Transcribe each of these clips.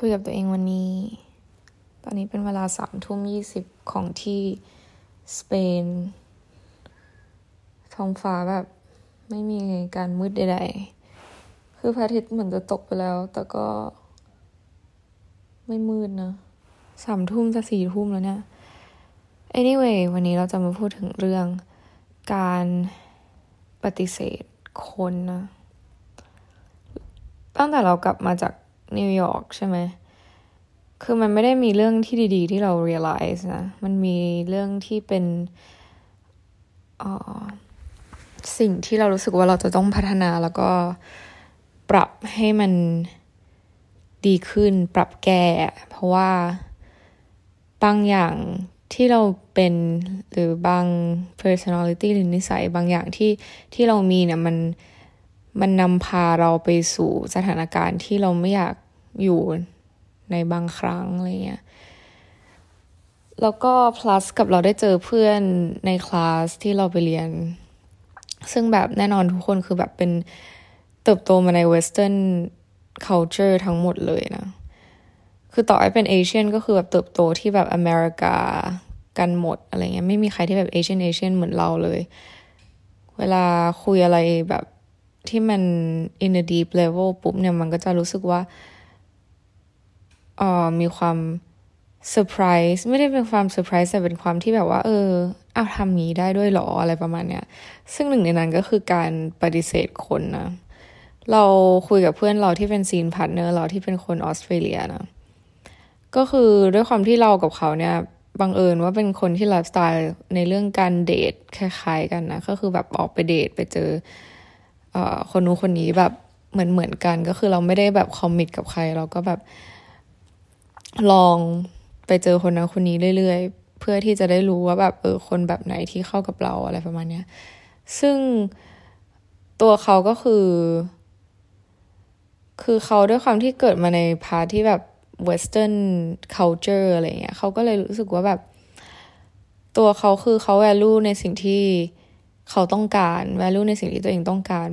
คุยกับตัวเองวันนี้ ตอนนี้เป็นเวลาสามทุ่มยี่สิบของที่สเปน ท้องฟ้าแบบ ไม่มีการมืดใดๆ คือพระอาทิตย์เหมือนจะตกไปแล้ว แต่ก็ ไม่มืดนะสามทุ่มจะสี่ทุ่มแล้วเนี่ย anyway วันนี้เราจะมาพูดถึงเรื่องการปฏิเสธคนนะ ตั้งแต่เรากลับมาจาก นิวยอร์กใช่ไหม คือมันไม่ได้มีเรื่องที่ดี ๆ ที่เรา realize นะ มันมีเรื่องที่เป็นสิ่งที่เรารู้สึกว่าเราจะต้องพัฒนาแล้วก็ปรับให้มันดีขึ้น ปรับแก้ เพราะว่าบางอย่างที่เราเป็นหรือบาง personality หรือนิสัยบางอย่างที่ที่เรามีเนี่ยมัน มันนำพาเราไปสู่สถานการณ์ที่เราไม่อยากอยู่ในบางครั้งอะไรเงี้ย แล้วก็ plus กับเราได้เจอเพื่อนในคลาสที่เราไปเรียน ซึ่งแบบแน่นอนทุกคนคือแบบเป็นเติบโตมาใน western culture ทั้งหมดเลยนะ คือต่อให้เป็นเอเชียนก็คือแบบเติบโตที่แบบอเมริกากันหมดอะไรเงี้ย ไม่มีใครที่แบบ Asian Asian เหมือนเราเลย เวลาคุยอะไรแบบ ที่มัน in a deep level ปุ๊บเนี่ย มันก็จะรู้สึกว่าเออมีความเซอร์ไพรส์ไม่ได้เป็นความเซอร์ไพรส์แต่เป็นความที่แบบว่า เอออ้าวทำงี้ได้ด้วยหรออะไรประมาณเนี้ย ซึ่งหนึ่งในนั้นก็คือการปฏิเสธคนนะ เราคุยกับเพื่อนเราที่เป็น scene partner เราที่เป็นคนออสเตรเลียนะ ก็คือด้วยความที่เรากับเขาเนี่ยบังเอิญว่าเป็นคนที่ไลฟ์สไตล์ในเรื่องการเดทคล้ายๆกันนะ ก็คือแบบออกไปเดทไปเจอ คนนู้นคนนี้แบบเหมือนเหมือนกันก็คือเราไม่ได้แบบคอมมิตกับใคร เราก็แบบลองไปเจอคนนั้นคนนี้เรื่อยๆ เพื่อที่จะได้รู้ว่าแบบเออคนแบบไหนที่เข้ากับเราอะไรประมาณเนี้ยซึ่งตัวเขาก็คือ คือเขาด้วยความที่เกิดมาในพาร์ทที่แบบ western culture อะไรเงี้ยเขาก็เลยรู้สึกว่าแบบ ตัวเขาคือเขา value ในสิ่งที่ เขาต้องการ value ในสิ่งที่ตัวเองต้องการ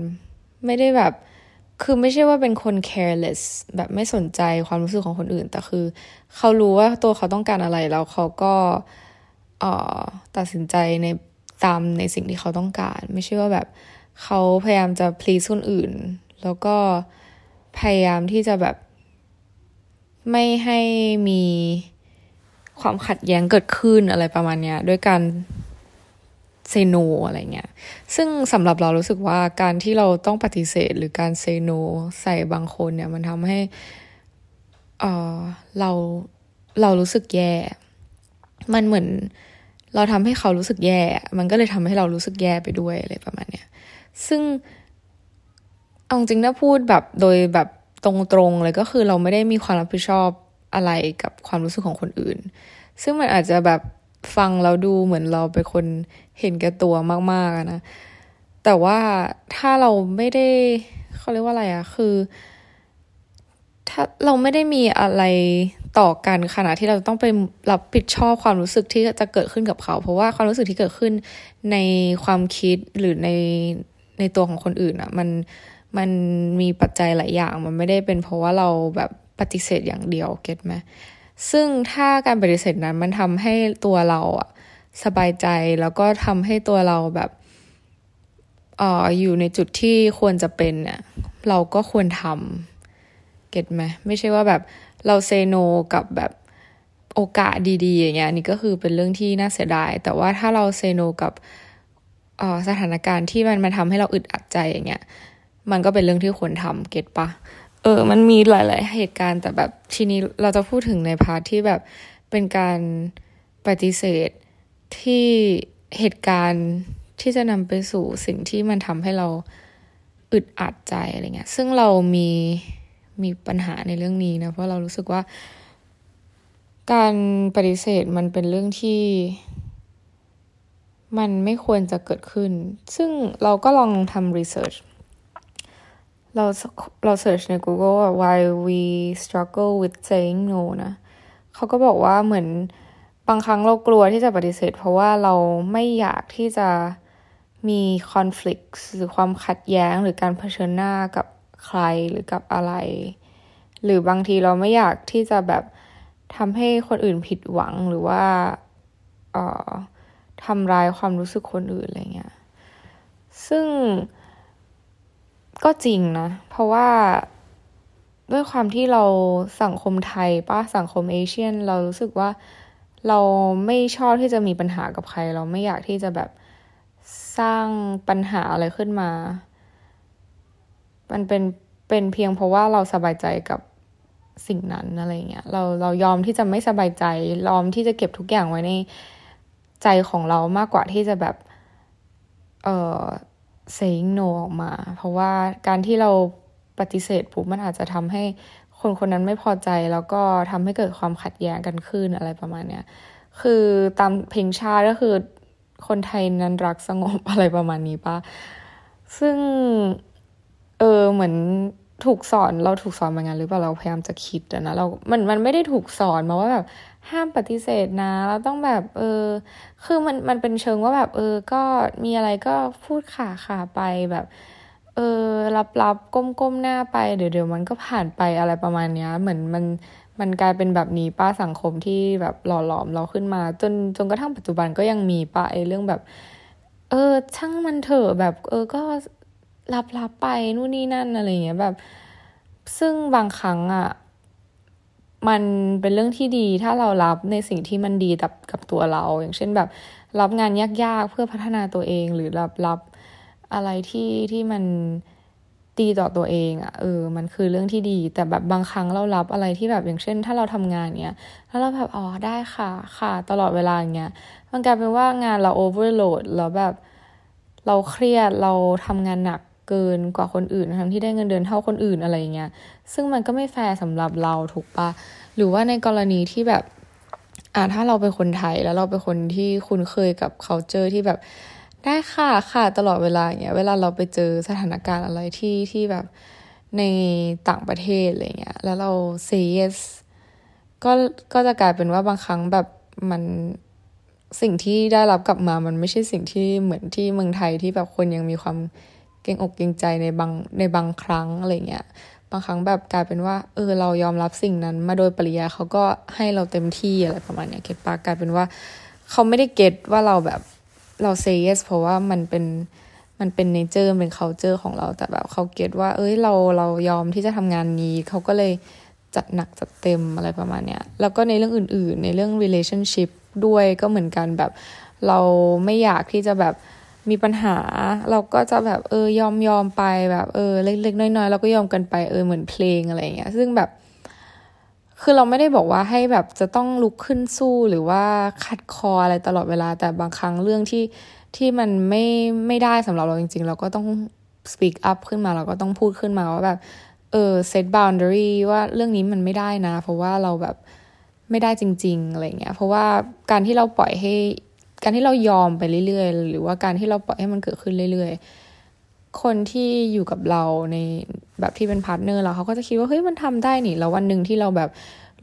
ไม่ได้แบบ คือไม่ใช่ว่าเป็นคน careless แบบไม่สนใจความรู้สึกของคนอื่น แต่คือ เขารู้ว่าตัวเขาต้องการอะไรแล้วเขาก็เอ่อตัดสินใจในตามในสิ่งที่เขาต้องการ ไม่ใช่ว่าแบบเขาพยายามจะ please คนอื่น แล้วก็พยายามที่จะแบบ ไม่ให้มีความขัดแย้งเกิดขึ้นอะไรประมาณเนี้ยด้วยการ เซโนอะไรเงี้ย ซึ่งสำหรับเรารู้สึกว่าการที่เราต้องปฏิเสธหรือการเซโนใส่บางคนเนี่ย มันทำให้เออเราเรารู้สึกแย่ มันเหมือนเราทำให้เขารู้สึกแย่ มันก็เลยทำให้เรารู้สึกแย่ไปด้วยอะไรประมาณเนี้ย ซึ่งเอาจริงถ้าพูดแบบโดยแบบตรงๆเลยก็คือเราไม่ได้มีความรับผิดชอบอะไรกับความรู้สึกของคนอื่น ซึ่งมันอาจจะแบบฟังแล้วดูเหมือนเราเป็นคน เห็นแก่ตัวมากๆนะ แต่ว่าถ้าเราไม่ได้เขาเรียกว่าอะไรอะคือ ถ้าเราไม่ได้มีอะไรต่อกันขณะที่เราต้องไปรับผิดชอบความรู้สึกที่จะเกิดขึ้นกับเขา เพราะว่าความรู้สึกที่เกิดขึ้นในความคิดหรือในในตัวของคนอื่นอะมันมันมีปัจจัยหลายอย่าง มันไม่ได้เป็นเพราะว่าเราแบบปฏิเสธอย่างเดียวเก็ตไหมซึ่งถ้าการปฏิเสธนั้นมันทำให้ตัวเราอะ สบายใจแล้วก็ทำให้ตัวเราแบบอ่ออยู่ในจุดที่ควรจะเป็นเนี่ยเราก็ควรทำ get ไหมไม่ใช่ว่าแบบเรา say no กับแบบโอกาสดีๆอย่างเงี้ยนี่ก็คือเป็นเรื่องที่น่าเสียดาย แต่ว่าถ้าเรา say no กับสถานการณ์ที่มันมาทำให้เราอึดอัดใจอย่างเงี้ยมันก็เป็นเรื่องที่ควรทำ get ปะเออ มันมีหลาย ๆ เหตุการณ์แต่แบบทีนี้เราจะพูดถึงใน part ที่แบบเป็นการปฏิเสธ ที่เหตุการณ์ที่จะนำไปสู่สิ่งที่มันทำให้เราอึดอัดใจอะไรเงี้ย ซึ่งเรามีมีปัญหาในเรื่องนี้นะ เพราะเรารู้สึกว่า การปฏิเสธมันเป็นเรื่องที่ มันไม่ควรจะเกิดขึ้น ซึ่งเราก็ลองทำรีเสิร์ชเราเราเสิร์ชใน Google ว่า why we struggle with saying no นะเขาก็บอกว่าเหมือน บางครั้งเรากลัวที่จะปฏิเสธ เพราะว่าเราไม่อยากที่จะมี conflict หรือความขัดแย้งหรือการเผชิญหน้ากับใครหรือกับอะไร หรือบางทีเราไม่อยากที่จะแบบทำให้คนอื่นผิดหวังหรือว่าเอ่อทำร้ายความรู้สึกคนอื่นอะไรเงี้ย ซึ่งก็จริงนะ เพราะว่าด้วยความที่เราสังคมไทยป้าสังคมเอเชียน เรารู้สึกว่า เราไม่ชอบที่จะมีปัญหากับใคร เราไม่อยากที่จะแบบสร้างปัญหาอะไรขึ้นมา มันเป็นเป็นเพียงเพราะว่าเราสบายใจกับสิ่งนั้นอะไรเงี้ย เราเรายอมที่จะไม่สบายใจยอมที่จะเก็บทุกอย่างไว้ในใจของเรามากกว่าที่จะแบบเอ่อ saying no ออกมา เพราะว่าการที่เราปฏิเสธปุ๊บมันอาจจะทำให้ คนคนนั้นไม่พอใจแล้วก็ทำให้เกิดความขัดแย้งกันขึ้นอะไรประมาณเนี้ยคือตามเพลงชาติก็คือคนไทยนั้นรักสงบอะไรประมาณนี้ปะซึ่ง เออเหมือนถูกสอนเราถูกสอนมางั้นหรือเปล่าเราพยายามจะคิดนะเรามันมันไม่ได้ถูกสอนมาว่าแบบห้ามปฏิเสธนะ เราต้องแบบ เออ คือมันมันเป็นเชิงว่าแบบ เออ ก็มีอะไรก็พูดขาขาไปแบบ เออรับรับก้มก้มหน้าไปเดี๋ยวเดี๋ยวมันก็ผ่านไปอะไรประมาณเนี้ย เหมือนมันมันกลายเป็นแบบนี้ป้าสังคมที่แบบหล่อหลอมเราขึ้นมา จนจนกระทั่งปัจจุบันก็ยังมีป้าไอเรื่องแบบ เออ ช่างมันเถอะแบบ เออก็รับรับไปนู่นนี่นั่นอะไรเงี้ยแบบ ซึ่งบางครั้งอะ่ะมันเป็นเรื่องที่ดีถ้าเรารับในสิ่งที่มันดีกับกับตัวเรา อย่างเช่นแบบ รับงานยากๆเพื่อพัฒนาตัวเองหรือรับรับ อะไรที่ที่มันดีต่อตัวเองอะ่ะเออ มันคือเรื่องที่ดี แต่แบบบางครั้งเรารับอะไรที่แบบอย่างเช่น ถ้าเราทำงานเนี้ยแล้วเราแบบอ๋อได้ค่ะ ค่ะ ตลอดเวลาอย่างเงี้ยมันกลายเป็นว่างานเราโอเวอร์โหลดแล้วแบบ เราเครียดเราทำงานหนักเกินกว่าคนอื่นทั้งที่ได้เงินเดือนเท่าคนอื่นอะไรเงี้ยซึ่งมันก็ไม่แฟร์สำหรับเราถูกปะหรือว่าในกรณีที่แบบอ่าถ้าเราเป็นคนไทยแล้วเราเป็นคนที่คุ้นเคยกับ culture ที่แบบ ได้ค่ะค่ะตลอดเวลาเงี้ยเวลาเราไปเจอสถานการณ์อะไรที่ที่แบบในต่างประเทศอะไรเงี้ยแล้วเรา say yes ก็ก็จะกลายเป็นว่าบางครั้งแบบมันสิ่งที่ได้รับกลับมามันไม่ใช่สิ่งที่เหมือนที่เมืองไทยที่แบบคนยังมีความเก่งอกเก่งใจในบางในบางครั้งอะไรเงี้ยบางครั้งแบบกลายเป็นว่า เออเรายอมรับสิ่งนั้น มาโดยปริยายเขาก็ให้เราเต็มที่อะไรประมาณเนี้ยเก็ตปากลายเป็นว่า เขาไม่ได้เก็ตว่าเราแบบ เราเซเยสเพราะว่ามันเป็นมันเป็นเนเจอร์เป็น c u เจอร์ของเราแต่แบบเขาเก็ตว่า เอ้ยเราเรายอมที่จะทำงานนี้เขาก็เลยจัดหนักจัดเต็มอะไรประมาณเนี้ยแล้วก็ในเรื่องอื่น ๆ ในเรื่อง relationship ด้วยก็เหมือนกันแบบ เราไม่อยากที่จะแบบมีปัญหา เราก็จะแบบเออยอมยอมไปแบบเออเล็กๆน้อยๆเราก็ยอมกันไปเออเหมือนเพลงอะไรเงี้ยซึ่งแบบ คือเราไม่ได้บอกว่าให้แบบจะต้องลุกขึ้นสู้หรือว่าขัดคออะไรตลอดเวลา แต่บางครั้งเรื่องที่ที่มันไม่ไม่ได้สำหรับเราจริง ๆ เราก็ต้อง speak up ขึ้นมาเราก็ต้องพูดขึ้นมาว่าแบบเออ set boundary ว่าเรื่องนี้มันไม่ได้นะ เพราะว่าเราแบบไม่ได้จริง ๆอะไรเงี้ยเพราะว่าการที่เราปล่อยให้ การที่เรายอมไปเรื่อยๆ หรือว่าการที่เราปล่อยให้มันเกิดขึ้นเรื่อยๆ คนที่อยู่กับเราในแบบที่เป็น partner เราเขาก็จะคิดว่าเฮ้ยมันทำได้นี่แล้ววันหนึ่งที่เราแบบ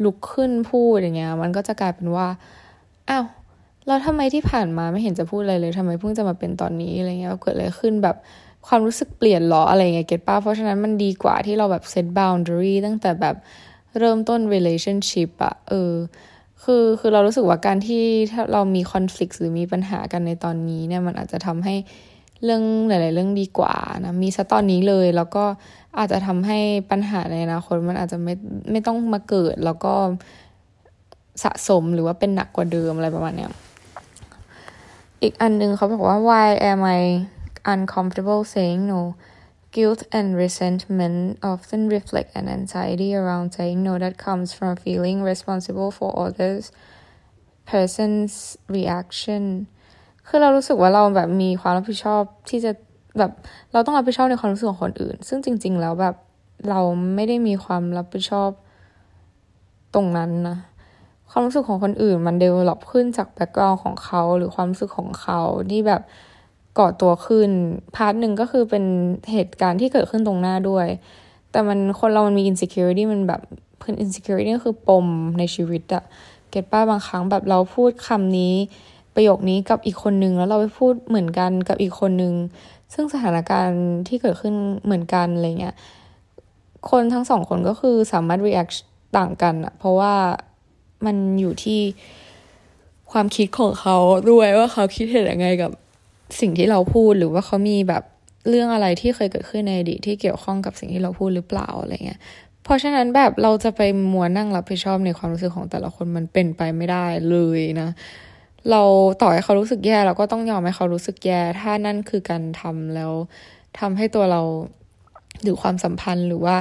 ลุกขึ้นพูดอย่างเงี้ย มันก็จะกลายเป็นว่าอ้าวเราทำไมที่ผ่านมาไม่เห็นจะพูดอะไรเลยทำไมเพิ่งจะมาเป็นตอนนี้อะไรเงี้ยเกิดอะไรขึ้นแบบความรู้สึกเปลี่ยนหรออะไรเงี้ย get ปะเพราะฉะนั้นมันดีกว่าที่เราแบบ set boundary ตั้งแต่แบบเริ่มต้น relationship อะเออคือคือเรารู้สึกว่าการที่ถ้าเรามีคอนฟ lict หรือมีปัญหากันในตอนนี้เนี่ยมันอาจจะทำให้ เรื่องหลาย ๆ เรื่องดีกว่านะมีซะตอนนี้เลย แล้วก็อาจจะทำให้ปัญหาในอนาคตมันอาจจะไม่ไม่ต้องมาเกิด แล้วก็สะสมหรือว่าเป็นหนักกว่าเดิมอะไรประมาณเนี้ยอีกอันนึงเขาบอกว่า why am I uncomfortable saying no Guilt and resentment often reflect an anxiety around saying no that comes from feeling responsible for others person's reaction คือเรารู้สึกว่าเราแบบมีความรับผิดชอบที่จะแบบเราต้องรับผิดชอบในความรู้สึกของคนอื่น ซึ่งจริง ๆ แล้วแบบเราไม่ได้มีความรับผิดชอบตรงนั้นนะความรู้สึกของคนอื่น มัน develop ขึ้นจาก background ของเขาหรือความรู้สึกของเขาที่แบบก่อตัวขึ้นพาร์ทหนึ่งก็คือเป็นเหตุการณ์ที่เกิดขึ้นตรงหน้าด้วย แต่มันคนเรามันมี insecurity มันแบบเพื่อน insecurity ก็คือปมในชีวิตอะเก็ตป้าบางครั้งแบบเราพูดคำนี้ ประโยคนี้กับอีกคนนึงแล้วเราไปพูดเหมือนกันกับอีกคนนึง ซึ่งสถานการณ์ที่เกิดขึ้นเหมือนกันอะไรเงี้ยคนทั้งสองคนก็คือสามารถ react ต่างกันอะเพราะว่ามันอยู่ที่ความคิดของเขาด้วยว่าเขาคิดเห็นยังไงกับสิ่งที่เราพูดหรือว่าเขามีแบบเรื่องอะไรที่เคยเกิดขึ้นในอดีตที่เกี่ยวข้องกับสิ่งที่เราพูดหรือเปล่าอะไรเงี้ย เพราะฉะนั้นแบบเราจะไปมัวนั่งรับผิดชอบในความรู้สึกของแต่ละคนมันเป็นไปไม่ได้เลยนะ เราต่อให้เขารู้สึกแย่เราก็ต้องยอมให้เขารู้สึกแย่ ถ้านั่นคือการทำแล้วทำให้ตัวเราหรือความสัมพันธ์หรือว่า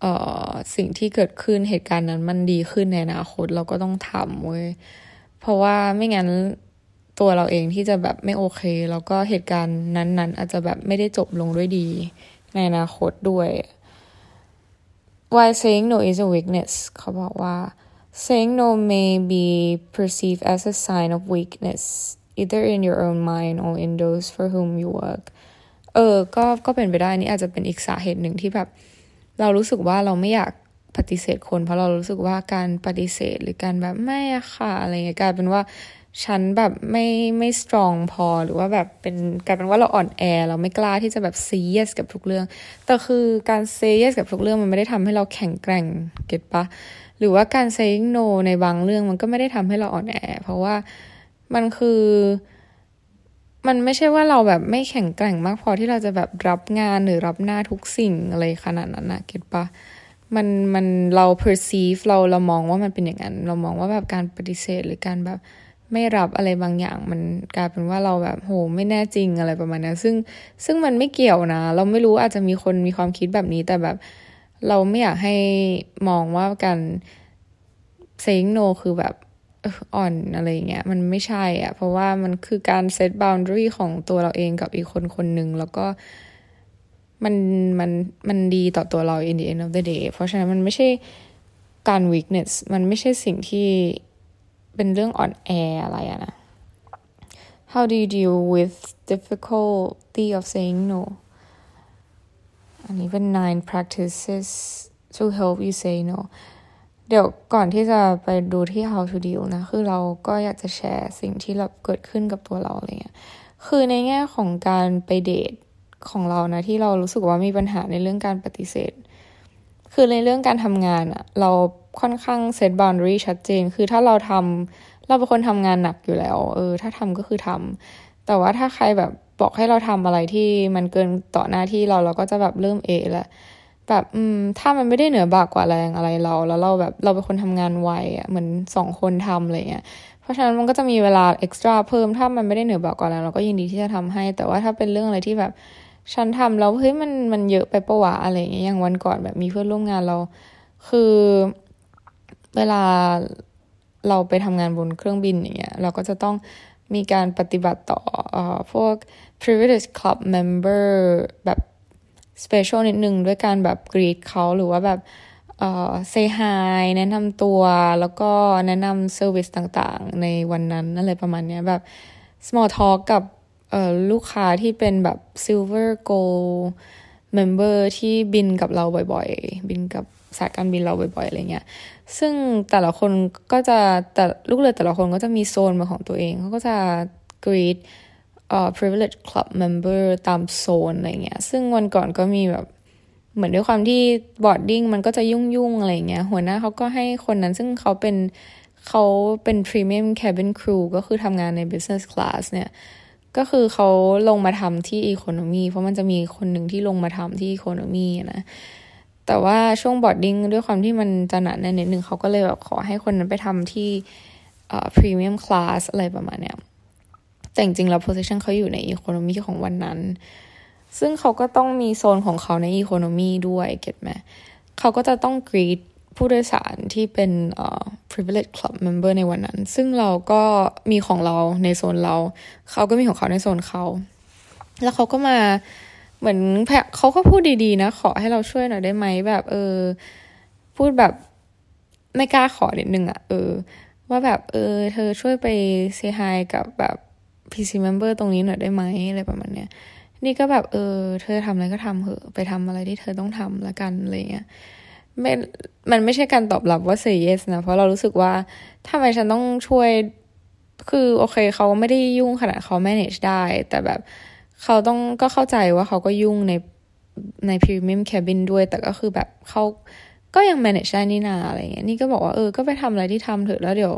เอ่อสิ่งที่เกิดขึ้นเหตุการณ์นั้นมันดีขึ้นในอนาคตเราก็ต้องทำเว้ยเพราะว่าไม่งั้นตัวเราเองที่จะแบบไม่โอเค แล้วก็เหตุการณ์นั้น ๆ อาจจะแบบไม่ได้จบลงด้วยดี ในอนาคตด้วย why saying no is a weakness เขาบอกว่า saying no may be perceived as a sign of weakness either in your own mind or in those for whom you work เออ ก็ ก็เป็นไปได้นี่อาจจะเป็นอีกสาเหตุหนึ่งที่แบบ เรารู้สึกว่าเราไม่อยากปฏิเสธคน เพราะเรารู้สึกว่าการปฏิเสธหรือการแบบไม่อะค่ะอะไรเงี้ยกลายเป็นว่าฉันแบบไม่ไม่สตรองพอหรือว่าแบบเป็นกลายเป็นว่าเราอ่อนแอ เราไม่กล้าที่จะแบบซีเยสกับทุกเรื่อง แต่คือการเซเยสกับทุกเรื่องมันไม่ได้ทำให้เราแข็งแกร่งเก็ตปะ หรือว่าการเซ y โนในบางเรื่องมันก็ไม่ได้ทำให้เราอ่อนแอ เพราะว่ามันคือ มันไม่ใช่ว่าเราแบบไม่แข็งแกร่งมากพอที่เราจะแบบรับงานหรือรับหน้าทุกสิ่งอะไรขนาดนั้นนะเก็ตปะมันมันเรา perceive เราเรามองว่ามันเป็นอย่างนั้น เรามองว่าแบบการปฏิเสธหรือการแบบไม่รับอะไรบางอย่างมันกลายเป็นว่าเราแบบโหไม่แน่จริงอะไรประมาณนี้ซึ่งซึ่งมันไม่เกี่ยวนะ เราไม่รู้อาจจะมีคนมีความคิดแบบนี้แต่แบบ เราไม่อยากให้มองว่าการ saying no คือแบบอ่อนอะไรเงี้ยมันไม่ใช่อะเพราะว่ามันคือการ set boundary ของตัวเราเองกับอีกคนคนหนึ่งแล้วก็มันมันมันดีต่อตัวเรา in the end of the day เพราะฉะนั้นมันไม่ใช่การ weakness มันไม่ใช่สิ่งที่เป็นเรื่องอ่อนแออะไรอะนะ How do you deal with difficulty of saying no อันนี้เป็น nine practices to help you say no เดี๋ยวก่อนที่จะไปดูที่ how to deal นะ คือเราก็อยากจะแชร์สิ่งที่เราเกิดขึ้นกับตัวเราอะไรเงี้ย คือในแง่ของการไปเดทของเรานะ ที่เรารู้สึกว่ามีปัญหาในเรื่องการปฏิเสธ คือในเรื่องการทำงานอะเราค่อนข้างเซตบาวน์ดรีชัดเจน คือถ้าเราทำเราเป็นคนทำงานหนักอยู่แล้ว เออ ถ้าทำก็คือทำแต่ว่าถ้าใครแบบ บอกให้เราทำอะไรที่มันเกินต่อหน้าที่เราเราก็จะแบบเริ่มเอะละแบบอืมถ้ามันไม่ได้เหนือบากกว่าแรงอะไรเรา แล้วเราแบบเราเป็นคนทำงานไวอะเหมือนสองคนทำอะไรเงี้ยเพราะฉะนั้นมันก็จะมีเวลาเอ็กซ์ตร้าเพิ่มถ้ามันไม่ได้เหนือบากกว่าแรงเราก็ยินดีที่จะทำให้ แต่ว่าถ้าเป็นเรื่องอะไรที่แบบฉันทำแล้วเฮ้ยมันมันเยอะไปปะวะอะไรเงี้ยอย่างวันก่อนแบบมีเพื่อนร่วมงานเรา คือเวลาเราไปทำงานบนเครื่องบินอย่างเงี้ยเราก็จะต้องมีการปฏิบัติต่ออพวก privilege club member แบบ special นิดนึงด้วยการแบบกรีดเขาหรือว่าแบบเอ่อ say hi แนะนำตัวแล้วก็แนะนำ service ต่างๆ ในวันนั้นอะไรประมาณเนี้ยแบบ small talk กับเอ่อลูกค้าที่เป็นแบบ silver gold member ที่บินกับเราบ่อยๆ บินกับสายการบินเราบ่อยๆ อะไรเงี้ย ซึ่งแต่ละคนก็จะแต่ลูกเรือแต่ละคนก็จะมีโซนมาของตัวเองเขาก็จะ greet เอ่อ privilege club member ตามโซนอะไรเงี้ย ซึ่งวันก่อนก็มีแบบ เหมือนด้วยความที่บอร์ดดิ้งมันก็จะยุ่งยุ่งอะไรเงี้ย หัวหน้าเขาก็ให้คนนั้นซึ่งเขาเป็นเขาเป็น premium cabin crew ก็คือทำงานใน business class เนี่ย ก็คือเขาลงมาทำที่ economy เพราะมันจะมีคนหนึ่งที่ลงมาทำที่ economy นะแต่ว่าช่วง boarding ด้วยความที่มันจะหนาแน่นนิดนึงเขาก็เลยแบบขอให้คนนั้นไปทำที่ premium class อะไรประมาณเนี้ย แต่จริงๆแล้ว position เขาอยู่ใน economy ของวันนั้น ซึ่งเขาก็ต้องมีโซนของเขาใน economy ด้วย get ไหมเขาก็จะต้อง greet ผู้โดยสารที่เป็นเอ่อ privilege club member ในวันนั้น ซึ่งเราก็มีของเราในโซนเรา เขาก็มีของเขาในโซนเขา แล้วเขาก็มาเหมือนเขาก็พูดดีๆนะ ขอให้เราช่วยหน่อยได้ไหมแบบเออ พูดแบบไม่กล้าขอนิดนึงอะเออ ว่าแบบเออ เธอช่วยไปเซฮายกับแบบ PC member ตรงนี้หน่อยได้ไหมอะไรประมาณเนี้ย นี่ก็แบบเออ เธอทำอะไรก็ทำเถอะ ไปทำอะไรที่เธอต้องทำละกันอะไรเงี้ยไม่มันไม่ใช่การตอบรับว่า say yes นะ เพราะเรารู้สึกว่าทำไมฉันต้องช่วย คือโอเคเขาไม่ได้ยุ่งขนาดเขา manage ได้ แต่แบบเขาต้องก็เข้าใจว่าเขาก็ยุ่งในใน premium cabin ด้วย แต่ก็คือแบบเขาก็ยัง manage ได้นี่นาอะไรเงี้ย นี่ก็บอกว่าเออ ก็ไปทำอะไรที่ทำเถอะแล้วเดี๋ยว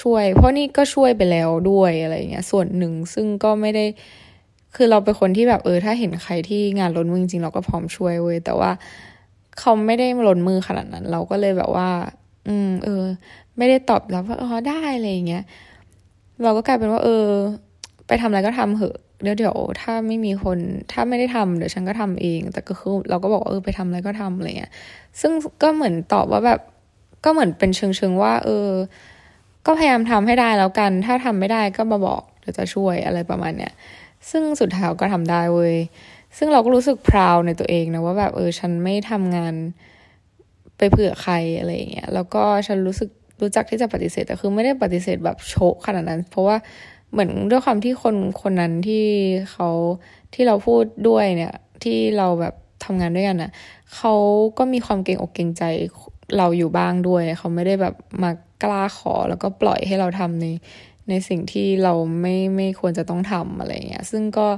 ช่วย เพราะนี่ก็ช่วยไปแล้วด้วยอะไรเงี้ย ส่วนหนึ่งซึ่งก็ไม่ได้ คือเราเป็นคนที่แบบเออ ถ้าเห็นใครที่งานล้นมือจริงเราก็พร้อมช่วยเว้ยแต่ว่าเขาไม่ได้ล้นมือขนาดนั้น เราก็เลยแบบว่า อืม เออ ไม่ได้ตอบรับว่าอ๋อได้อะไรเงี้ยเราก็กลายเป็นว่า เออ ไปทำอะไรก็ทำเหอะเดี๋ยวเดี๋ยวถ้าไม่มีคนถ้าไม่ได้ทำเดี๋ยวฉันก็ทำเอง แต่ก็คือเราก็บอกเออไปทำอะไรก็ทำอะไรเงี้ยซึ่งก็เหมือนตอบว่าแบบ ก็เหมือนเป็นเชิงเชิงว่า เออ ก็พยายามทำให้ได้แล้วกัน ถ้าทำไม่ได้ก็มาบอกเดี๋ยวจะช่วยอะไรประมาณเนี้ยซึ่งสุดท้ายก็ทำได้เว้ยซึ่งเราก็รู้สึกพราวในตัวเองนะว่าแบบเออฉันไม่ทำงานไปเผื่อใครอะไรเงี้ยแล้วก็ฉันรู้สึกรู้จักที่จะปฏิเสธแต่คือไม่ได้ปฏิเสธแบบโชกขนาดนั้น เพราะว่าเหมือนด้วยความที่คนคนนั้นที่เขาที่เราพูดด้วยเนี่ย ที่เราแบบทำงานด้วยกันนะ่ะเขาก็มีความเก่งอกเก่งใจเราอยู่บ้างด้วย เขาไม่ได้แบบมา กล้าขอแล้วก็ปล่อยให้เราทำในในสิ่งที่เราไม่ไม่ควรจะต้องทำอะไรเงี้ย ซึ่งก็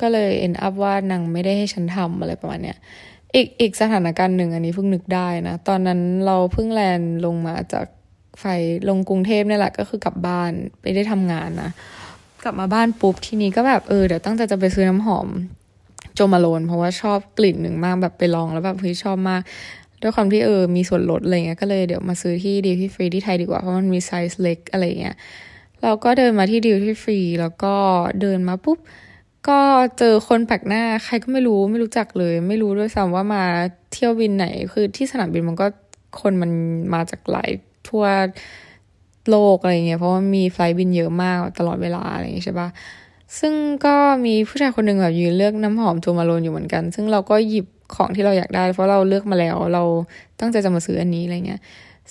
ก็เลยเอ็นอัพว่านางไม่ได้ให้ฉันทำอะไรประมาณเนี้ยอีกอีกสถานการณ์หนึ่งอันนี้เพิ่งนึกได้นะ ตอนนั้นเราเพิ่ง land ลงมาจากไฟลงกรุงเทพนี่แหละก็คือกลับบ้านไม่ได้ทำงานนะ กลับมาบ้านปุ๊บทีนี้ก็แบบเออเดี๋ยวตั้งใจจะไปซื้อน้ำหอม Jo Malone เพราะว่าชอบกลิ่นหนึ่งมากแบบไปลองแล้วแบบเฮ้ยชอบมาก ด้วยความที่เออมีส่วนลดอะไรเงี้ยก็เลยเดี๋ยวมาซื้อที่ duty free ที่ไทยดีกว่าเพราะมันมีไซส์เล็กอะไรเงี้ยเราก็เดินมาที่ duty free แล้วก็เดินมาปุ๊บก็เจอคนแปลกหน้าใครก็ไม่รู้ไม่รู้จักเลย ไม่รู้ด้วยซ้ำว่ามาเที่ยวบินไหน คือที่สนามบินมันก็คนมันมาจากหลายทั่วโลกอะไรเงี้ยเพราะว่ามีไฟล์บินเยอะมากตลอดเวลาอะไรอย่างเงี้ยใช่ปะซึ่งก็มีผู้ชายคนหนึ่งแบบยืนเลือกน้ำหอมจูมาโลนอยู่เหมือนกัน ซึ่งเราก็หยิบ ของที่เราอยากได้ เพราะเราเลือกมาแล้วเราตั้งใจจะมาซื้ออันนี้อะไรเงี้ย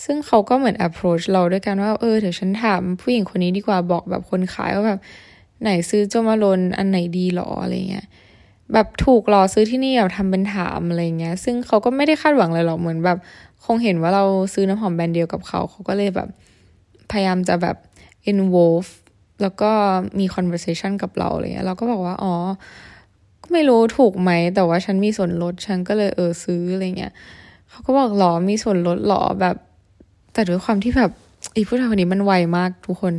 ซึ่งเขาก็เหมือน approach เราด้วยกันว่า เออเดี๋ยวฉันถามผู้หญิงคนนี้ดีกว่าบอกแบบคนขายว่าแบบ ไหนซื้อโจมาลนอันไหนดีหรออะไรเงี้ยแบบถูกหรอซื้อที่นี่แบบทำเป็นถามอะไรเงี้ย ซึ่งเขาก็ไม่ได้คาดหวังอะไรหรอกเหมือนแบบ คงเห็นว่าเราซื้อน้ำหอมแบรนด์เดียวกับเขา เขาก็เลยแบบ พยายามจะแบบ involve แล้วก็มี conversation กับเราอะไรเงี้ยเราก็บอกว่า อ๋อ ไม่รู้ถูกไหม แต่ว่าฉันมีส่วนลด ฉันก็เลยเออซื้ออะไรเงี้ยเขาก็บอกหรอมีส่วนลดหรอแบบ แต่ด้วยความที่แบบอีผู้ชายคนนี้มันไวมากทุกคน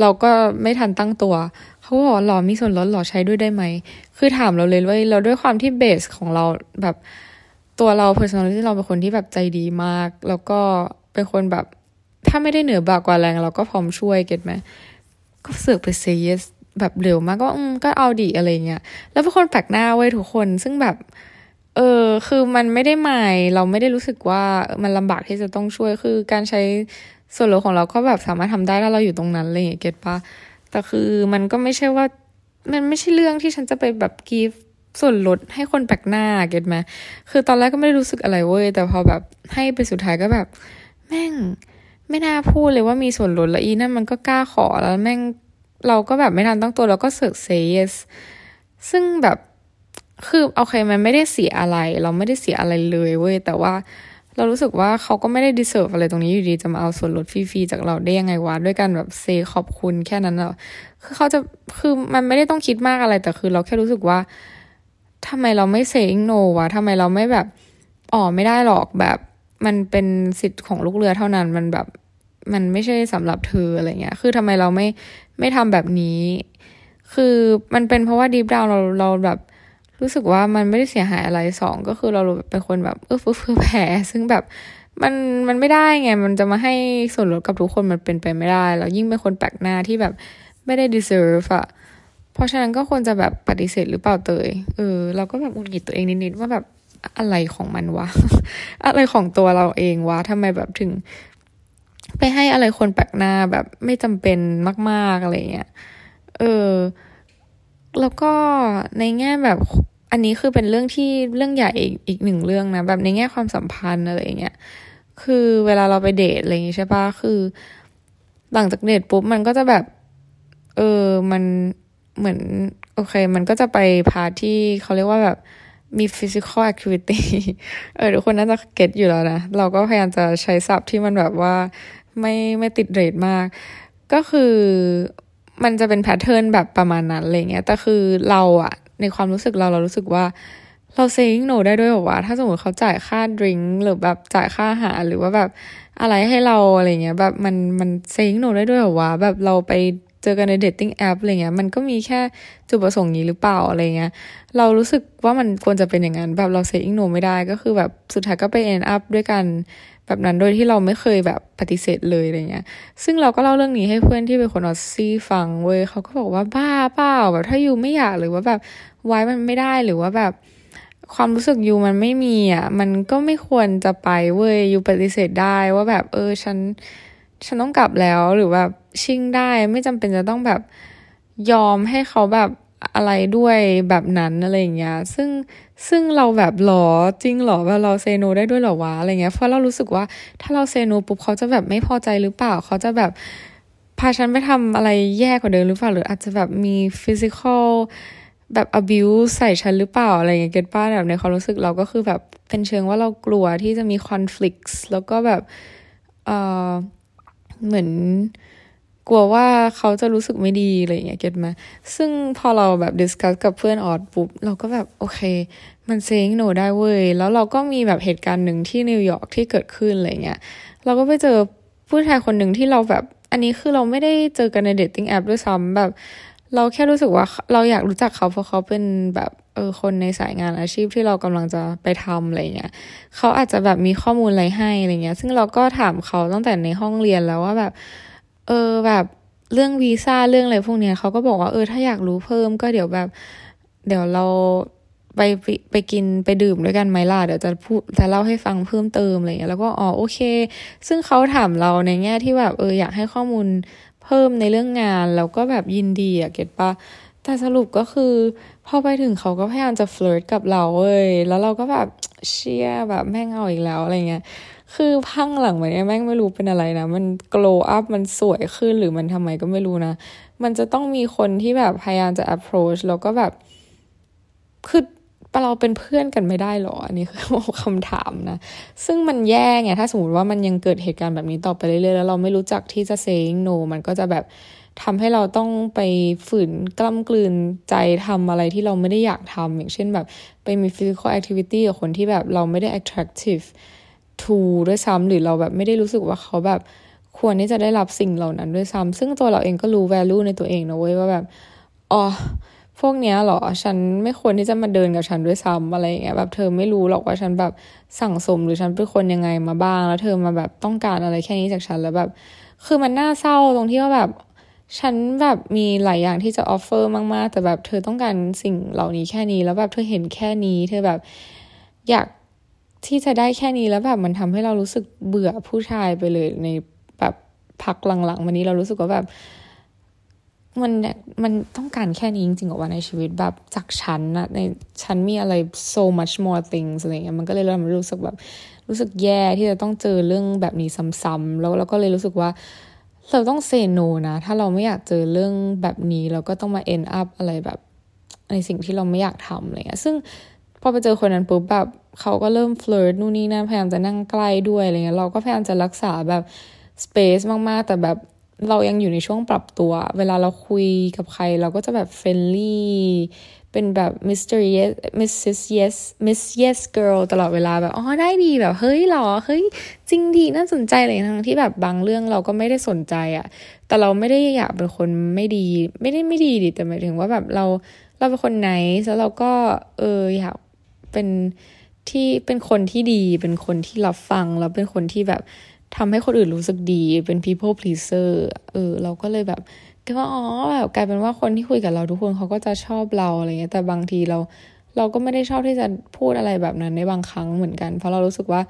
เราก็ไม่ทันตั้งตัว เขาบอกหรอมีส่วนลดหรอใช้ด้วยได้ไหม คือถามเราเลยว่าเราด้วยความที่เบสของเราแบบตัวเรา personality เราเป็นคนที่แบบใจดีมาก แล้วก็เป็นคนแบบ ถ้าไม่ได้เหนือบากกว่าแรง เราก็พร้อมช่วยเก็ตไหมก็เสือกไปเซยส แบบเร็วมากก็อืมก็เอาดีอะไรเงี้ยแล้วเป็นคนแปลกหน้าไว้ทุกคนซึ่งแบบ เออคือมันไม่ได้หมายเราไม่ได้รู้สึกว่ามันลำบากที่จะต้องช่วยคือการใช้ส่วนลดของเราก็แบบสามารถทำได้ถ้าเราอยู่ตรงนั้นเลยเก็ตปะแต่คือมันก็ไม่ใช่ว่ามันไม่ใช่เรื่องที่ฉันจะไปแบบกีฟส่วนลดให้คนแปลกหน้าเก็ตไหมคือตอนแรกก็ไม่ได้รู้สึกอะไรเว้ยแต่พอแบบให้ไปสุดท้ายก็แบบ แม่งไม่น่าพูดเลยว่ามีส่วนลดแล้วอีนั่นมันก็กล้าขอแล้วแม่ง เราก็แบบไม่ทันตั้งตัวเราก็เสือกเซยสซึ่งแบบคือโอเคมันไม่ได้เสียอะไร เราไม่ได้เสียอะไรเลยเว้ยแต่ว่าเรารู้สึกว่าเขาก็ไม่ได้ดีเซิร์ฟอะไรตรงนี้อยู่ดีจะมาเอาส่วนลดฟรีๆจากเราได้ยังไงวะด้วยกันแบบเซขอบคุณแค่นั้นเอะคือเขาจะคือมันไม่ได้ต้องคิดมากอะไรแต่คือ เราแค่รู้สึกว่าทำไมเราไม่เซอิงโนวะทำไมเราไม่แบบอ๋อไม่ได้หรอกแบบ มันเป็นสิทธิ์ของลูกเรือเท่านั้นมันแบบ มันไม่ใช่สำหรับเธออะไรเงี้ย คือทำไมเราไม่ไม่ทำแบบนี้ คือมันเป็นเพราะว่าดีฟดาวเราเราแบบรู้สึกว่ามันไม่ได้เสียหายอะไรสองก็คือเราเป็นคนแบบเออฟื้นแผลซึ่งแบบมันมันไม่ได้ไง มันจะมาให้ส่วนลดกับทุกคนมันเป็นไปไม่ได้ แล้วยิ่งเป็นคนแปลกหน้าที่แบบไม่ได้ deserve อะเพราะฉะนั้นก็ควรจะแบบปฏิเสธหรือเปล่าเตย เออ เราก็แบบอุนหงิดตัวเองนิดๆว่าแบบอะไรของมันวะ อะไรของตัวเราเองวะทำไมแบบถึง ไปให้อะไรคนแปลกหน้าแบบไม่จำเป็นมาก ๆ อะไรเงี้ย เออ แล้วก็ในแง่แบบอันนี้คือเป็นเรื่องที่เรื่องใหญ่อีกอีกหนึ่งเรื่องนะ แบบในแง่ความสัมพันธ์อะไรเงี้ย คือเวลาเราไปเดทอะไรอย่างงี้ใช่ปะคือ หลังจากเดทปุ๊บมันก็จะแบบ เออ มันเหมือน โอเค มันก็จะไปพาที่เขาเรียกว่าแบบมี physical activity เออทุกคนน่าจะ get อยู่แล้วนะ เราก็พยายามจะใช้ศัพท์ที่มันแบบว่า ไม่ไม่ติด rate มาก ก็คือมันจะเป็น pattern แบบประมาณนั้นอะไรเงี้ยแต่คือเราอะในความรู้สึกเราเรารู้สึกว่าเรา say no ได้ด้วยหรอวะถ้าสมมติเขาจ่ายค่า drink หรือแบบจ่ายค่าอาหารหรือว่าแบบอะไรให้เราอะไรเงี้ยแบบมันมัน say no ได้ด้วยหรอวะแบบเราไป เจอกันใน dating app อะไรเงี้ยมันก็มีแค่จุดประสงค์นี้หรือเปล่าอะไรเงี้ยเรารู้สึกว่ามันควรจะเป็นอย่างนั้นแบบเรา saying no ไม่ได้ก็คือแบบสุดท้ายก็ไป end up ด้วยกันแบบนั้นโดยที่เราไม่เคยแบบปฏิเสธเลยอะไรเงี้ย ซึ่งเราก็เล่าเรื่องนี้ให้เพื่อนที่เป็นคนออสซี่ฟังเว้ยเขาก็บอกว่าบ้าเปล่าแบบถ้ายูไม่อยากหรือว่าแบบไว้มันไม่ได้หรือว่าแบบความรู้สึกยูมันไม่มีอะ มันก็ไม่ควรจะไปเว้ยยูปฏิเสธได้ว่าแบบเออฉัน ฉันต้องกลับแล้วหรือแบบชิ่งได้ไม่จำเป็นจะต้องแบบยอมให้เขาแบบอะไรด้วยแบบนั้นอะไรอย่างเงี้ย ซึ่งซึ่งเราแบบหรอจริงหรอว่าเราเซโนได้ด้วยหรอวะอะไรเงี้ย เพราะเรารู้สึกว่าถ้าเราเซโนปุ๊บเขาจะแบบไม่พอใจหรือเปล่า เขาจะแบบพาฉันไปทำอะไรแย่กว่าเดิมหรือเปล่า หรืออาจจะแบบมีฟิสิกอลแบบ abuse ใส่ฉันหรือเปล่าอะไรเงี้ยเก็ตป้าแบบในความรู้สึกเราก็คือแบบเป็นเชิงว่าเรากลัวที่จะมี conflicts แล้วก็แบบเอ่อ เหมือนกลัวว่าเขาจะรู้สึกไม่ดีอะไรอย่างเงี้ย get ปะ ซึ่งพอเราแบบ discuss กับเพื่อนออสปุ๊บ เราก็แบบโอเค มัน say no ได้เว้ย แล้วเราก็มีแบบเหตุการณ์หนึ่งที่นิวยอร์กที่เกิดขึ้นอะไรเงี้ย เราก็ไปเจอผู้ชายคนหนึ่งที่เราแบบ อันนี้คือเราไม่ได้เจอกันใน dating app ด้วยซ้ำแบบ เราแค่รู้สึกว่าเราอยากรู้จักเขาเพราะเขาเป็นแบบเออคนในสายงานอาชีพที่เรากำลังจะไปทำอะไรเงี้ยเขาอาจจะแบบมีข้อมูลอะไรให้อะไรเงี้ย ซึ่งเราก็ถามเขาตั้งแต่ในห้องเรียนแล้วว่าแบบ เออแบบเรื่องวีซ่าเรื่องอะไรพวกเนี้ยเขาก็บอกว่าเออถ้าอยากรู้เพิ่มก็เดี๋ยวแบบ เดี๋ยวเราไปไปไปกินไปดื่มด้วยกันไหมล่ะเดี๋ยวจะพูดจะเล่าให้ฟังเพิ่มเติมอะไรเงี้ยแล้วก็อ๋อโอเค ซึ่งเขาถามเราในแง่ที่แบบเอออยากให้ข้อมูล เพิ่มในเรื่องงานเราก็แบบยินดีอะเก็ตปะแต่สรุปก็คือพอไปถึงเขาก็พยายามจะเฟลิร์ตกับเราเว้ยแล้วเราก็แบบเชียแบบแม่งเอาอีกแล้วอะไรเงี้ยคือพังหลังมันแม่งไม่รู้เป็นอะไรนะมันโกลอัพมันสวยขึ้นหรือมันทำไมก็ไม่รู้นะ มันจะต้องมีคนที่แบบพยายามจะ approach แล้วก็แบบคือ เราเป็นเพื่อนกันไม่ได้หรอ อันนี้คือคำถามนะ ซึ่งมันแย่ไง ถ้าสมมติว่ามันยังเกิดเหตุการณ์แบบนี้ต่อไปเรื่อยๆ แล้วเราไม่รู้จักที่จะ saying no มันก็จะแบบทำให้เราต้องไปฝืนกล้ำกลืนใจทำอะไรที่เราไม่ได้อยากทำอย่างเช่นแบบไปมี physical activity กับคนที่แบบเราไม่ได้ attractive ทูด้วยซ้ำหรือเราแบบไม่ได้รู้สึกว่าเขาแบบควรที่จะได้รับสิ่งเหล่านั้นด้วยซ้ำซึ่งตัวเราเองก็รู้ value ในตัวเองนะเว้ยว่าแบบอ๋อ พวกเนี้ยหรอ ฉันไม่ควรที่จะมาเดินกับฉันด้วยซ้ำอะไรอย่างเงี้ยแบบเธอไม่รู้หรอกว่าฉันแบบสั่งสมหรือฉันเป็นคนยังไงมาบ้าง แล้วเธอมาแบบต้องการอะไรแค่นี้จากฉันแล้วแบบ คือมันน่าเศร้าตรงที่ว่าแบบ ฉันแบบมีหลายอย่างที่จะออฟเฟอร์มากๆ แต่แบบเธอต้องการสิ่งเหล่านี้แค่นี้แล้วแบบเธอเห็นแค่นี้ เธอแบบอยากที่จะได้แค่นี้แล้วแบบมันทำให้เรารู้สึกเบื่อผู้ชายไปเลยในแบบพักหลังๆวันนี้เรารู้สึกว่าแบบ มันมันต้องการแค่นี้จริงๆกับว่าในชีวิตแบบจากฉันนะในฉันมีอะไร so much more things อะไรเงี้ยมันก็เลยเรารู้สึกแบบรู้สึกแย่ที่จะต้องเจอเรื่องแบบนี้ซ้ำๆแล้วเราก็เลยรู้สึกว่า เราต้อง say no นะ ถ้าเราไม่อยากเจอเรื่องแบบนี้ เราก็ต้องมา end up อะไรแบบในสิ่งที่เราไม่อยากทำอะไรเงี้ยซึ่งพอไปเจอคนนั้นปุ๊บแบบเขาก็เริ่ม flirt นู่นนี่นั่นพยายามจะนั่งใกล้ด้วยอะไรเงี้ยเราก็พยายามจะรักษาแบบ space มากๆ แต่แบบ เรายังอยู่ในช่วงปรับตัว เวลาเราคุยกับใคร เราก็จะแบบ friendly เป็นแบบ Mr. Yes Mrs. Yes Miss Yes Girl ตลอดเวลาแบบ อ๋อ ได้ดีแบบ เฮ้ยหรอ เฮ้ย จริงดี น่าสนใจเลยทั้งที่แบบบางเรื่องเราก็ไม่ได้สนใจอะ่ะแต่เราไม่ได้อยากเป็นคนไม่ดี ไม่ได้ไม่ดีดิ แต่หมายถึงว่าแบบเรา เราเป็นคนไหน แล้วเราก็เอออยากเป็นที่เป็นคนที่ดี เป็นคนที่รับฟัง แล้วเป็นคนที่แบบ ทำให้คนอื่นรู้สึกดีเป็น people pleaser เออ เราก็เลยแบบก็ว่าอ๋อแบบกลายเป็นว่าคนที่คุยกับเราทุกคนเขาก็จะชอบเราอะไรเงี้ย แต่บางทีเราเราก็ไม่ได้ชอบที่จะพูดอะไรแบบนั้นในบางครั้งเหมือนกัน เพราะเรารู้สึกว่า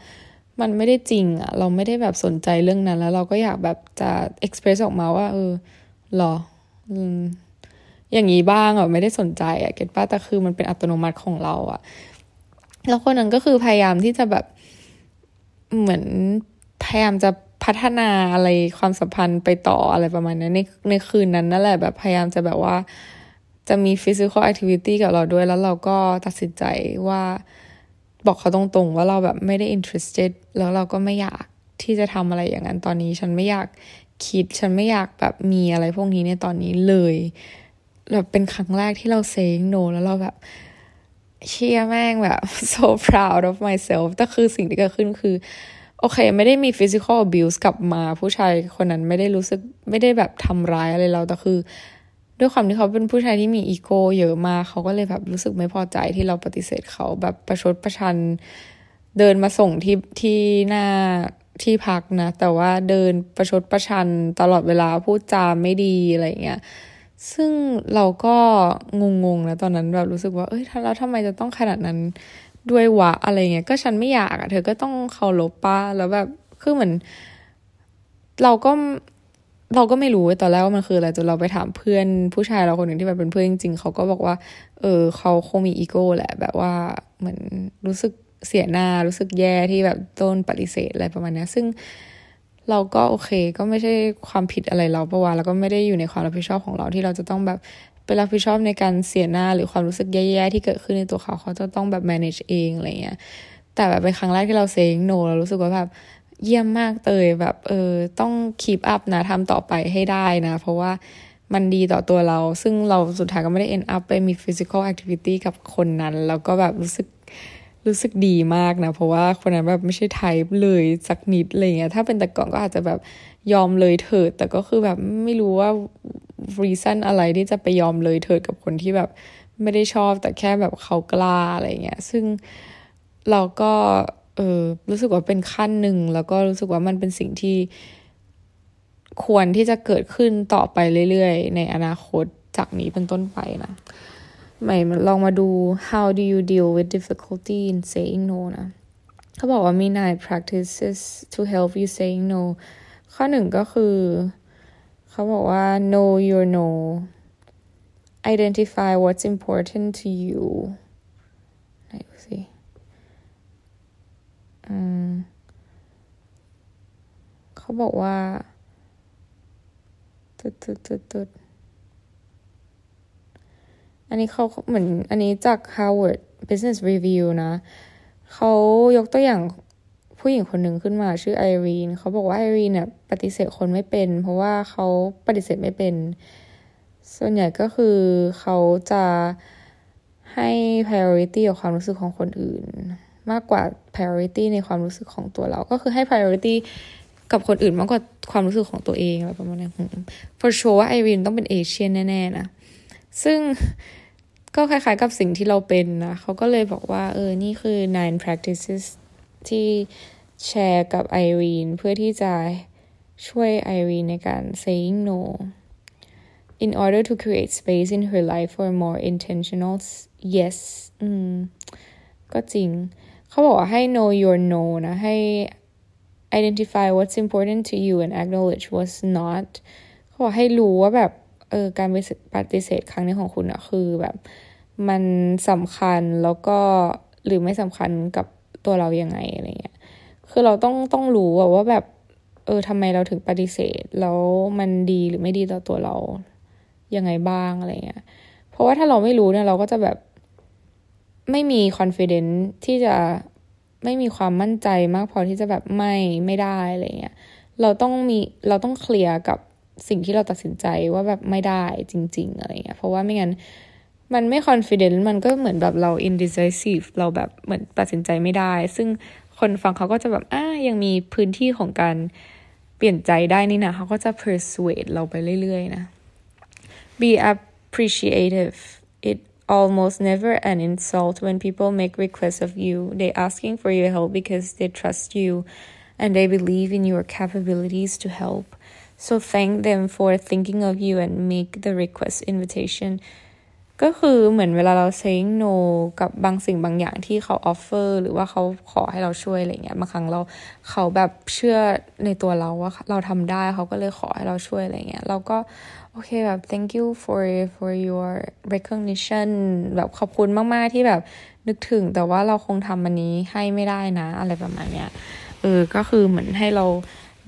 มันไม่ได้จริงอะเราไม่ได้แบบสนใจเรื่องนั้น แล้วเราก็อยากแบบจะ express ออกมาว่า เออหรออืมอย่างนี้บ้างอะไม่ได้สนใจอะเก็ตป้าแต่คือมันเป็นอัตโนมัติของเราอะแล้วคนนั้นก็คือพยายามที่จะแบบเหมือน พยายามจะพัฒนาอะไรความสัมพันธ์ไปต่ออะไรประมาณนั้นในในคืนนั้นนั่นแหละแบบพยายามจะแบบว่า จะมี physical activity กับเราด้วยแล้วเราก็ตัดสินใจว่าบอกเขาตรงๆ ว่าเราแบบไม่ได้ interested แล้วเราก็ไม่อยากที่จะทำอะไรอย่างนั้นตอนนี้ ฉันไม่อยากคิดฉันไม่อยากแบบมีอะไรพวกนี้ในตอนนี้เลยแบบเป็นครั้งแรกที่เราเซงโนแล้วเราแบบเชียแม่งแบบ so proud of myself แต่คือสิ่งที่เกิดขึ้นคือ โอเค ไม่ได้มี physical abuse กลับมาผู้ชายคนนั้นไม่ได้รู้สึกไม่ได้แบบทำร้ายอะไรเราแต่คือ ด้วยความที่เขาเป็นผู้ชายที่มีอีโก้เยอะมากเขาก็เลยแบบรู้สึกไม่พอใจที่เราปฏิเสธเขาแบบประชดประชัน เดินมาส่งที่ที่หน้าที่พักนะ แต่ว่าเดินประชดประชันตลอดเวลาพูดจาไม่ดีอะไรเงี้ยซึ่งเราก็งงๆนะตอนนั้นแบบรู้สึกว่าเอ้ยแล้วทำไมจะต้องขนาดนั้น ด้วยวะอะไรเงี้ยก็ฉันไม่อยากอะเธอก็ต้องเคารพป้าแล้วแบบคือเหมือน เราก็เราก็ไม่รู้ตอนแรกว่ามันคืออะไรจนเราไปถามเพื่อนผู้ชายเราคนหนึ่งที่แบบเป็นเพื่อนจริงๆเขาก็บอกว่า เออเขาคงมีอีโก้แหละ แบบว่าเหมือนรู้สึกเสียหน้ารู้สึกแย่ที่แบบต้นปฏิเสธอะไรประมาณนี้ซึ่งเราก็โอเค ก็ไม่ใช่ความผิดอะไรเราปะวะแล้วก็ไม่ได้อยู่ในความรับผิดชอบของเราที่เราจะต้องแบบ ไปรับผิดชอบในการเสียหน้าหรือความรู้สึกแย่ๆที่เกิดขึ้นในตัวเขาเขาจะต้องแบบ manage เองอะไรเงี้ยแต่แบบเป็นครั้งแรกที่เราเซ็งโนเรารู้สึกว่าแบบเยี่ยมมากเตยแบบเออต้อง keep up นะทำต่อไปให้ได้นะ เพราะว่ามันดีต่อตัวเรา ซึ่งเราสุดท้ายก็ไม่ได้ end up ไปมี physical activity กับคนนั้น แล้วก็แบบรู้สึกรู้สึกดีมากนะ เพราะว่าคนนั้นแบบไม่ใช่ไทป์เลยสักนิดอะไรเงี้ยถ้าเป็นแต่ก่อนก็อาจจะแบบยอมเลยเถิด แต่ก็คือแบบไม่รู้ว่า reason อะไรที่จะไปยอมเลยเถิดกับคนที่แบบไม่ได้ชอบแต่แค่แบบเขากล้าอะไรเงี้ย ซึ่งเราก็เออรู้สึกว่าเป็นขั้นหนึ่ง แล้วก็รู้สึกว่ามันเป็นสิ่งที่ควรที่จะเกิดขึ้นต่อไปเรื่อยๆ ในอนาคตจากนี้เป็นต้นไปนะ ใหม่ลองมาดู how do you deal with difficulty in saying no นะเขาบอกว่ามี nine practices to help you saying no ข้อหนึ่งก็คือ เขาบอกว่า know your no identify what's important to you ไหนดูสิอืมเขาบอกว่าตุดตุดตุดตุดอันนี้เขาเหมือนอันนี้จาก Harvard Business Review นะ เขายกตัวอย่าง ผู้หญิงคนหนึ่งขึ้นมาชื่อไอรีนเขาบอกว่าไอรีนเนี่ยปฏิเสธคนไม่เป็น เพราะว่าเขาปฏิเสธไม่เป็น ส่วนใหญ่ก็คือเขาจะให้ priority กับความรู้สึกของคนอื่น มากกว่า priority ในความรู้สึกของตัวเรา ก็คือให้ priority กับคนอื่นมากกว่าความรู้สึกของตัวเองอะไรประมาณนี้ for sure ว่าไอรีนต้องเป็นเอเชียแน่ๆนะซึ่งก็คล้ายๆกับสิ่งที่เราเป็นนะ เขาก็เลยบอกว่า เออ นี่คือ nine practices ที่ แชร์กับไอรีนเพื่อที่จะช่วยไอรีนในการ saying no in order to create space in her life for more intentional yes อืมก็จริง เขาบอกว่าให้ know your no นะ ให้ identify what's important to you and acknowledge what's not เขาบอกให้รู้ว่าแบบเออการปฏิเสธครั้งนี้ของคุณอะคือแบบ มันสำคัญแล้วก็หรือไม่สำคัญกับตัวเรายังไงอะไรเงี้ย คือเราต้องต้องรู้ว่าแบบ เออทำไมเราถึงปฏิเสธ แล้วมันดีหรือไม่ดีต่อตัวเรายังไงบ้างอะไรเงี้ย เพราะว่าถ้าเราไม่รู้เนี่ยเราก็จะแบบไม่มี confidence ที่จะไม่มีความมั่นใจมากพอที่จะแบบไม่ไม่ได้อะไรเงี้ย เราต้องมีเราต้องเคลียร์กับสิ่งที่เราตัดสินใจว่าแบบไม่ได้จริง ๆ อะไรเงี้ย เพราะว่าไม่งั้นมันไม่ confident มันก็เหมือนแบบเรา indecisive เราแบบเหมือนตัดสินใจไม่ได้ ซึ่ง คนฟังเขาก็จะแบบอ่ายังมีพื้นที่ของการเปลี่ยนใจได้นี่นะเขาก็จะ persuade เราไปเรื่อยๆนะ be appreciative it almost never an insult when people make requests of you they asking for your help because they trust you and they believe in your capabilities to help so thank them for thinking of you and make the request invitation ก็คือเหมือนเวลาเรา saying no กับบางสิ่งบางอย่างที่เขา offer หรือว่าเขาขอให้เราช่วยอะไรเงี้ยบางครั้งเราเขาแบบเชื่อในตัวเราว่าเราทำได้เขาก็เลยขอให้เราช่วยอะไรเงี้ยเราก็โอเคแบบ thank you for for your recognition แบบขอบคุณมาก ๆ ที่แบบนึกถึง แต่ว่าเราคงทำอันนี้ให้ไม่ได้นะ อะไรประมาณเนี้ยเออก็คือเหมือนให้เรา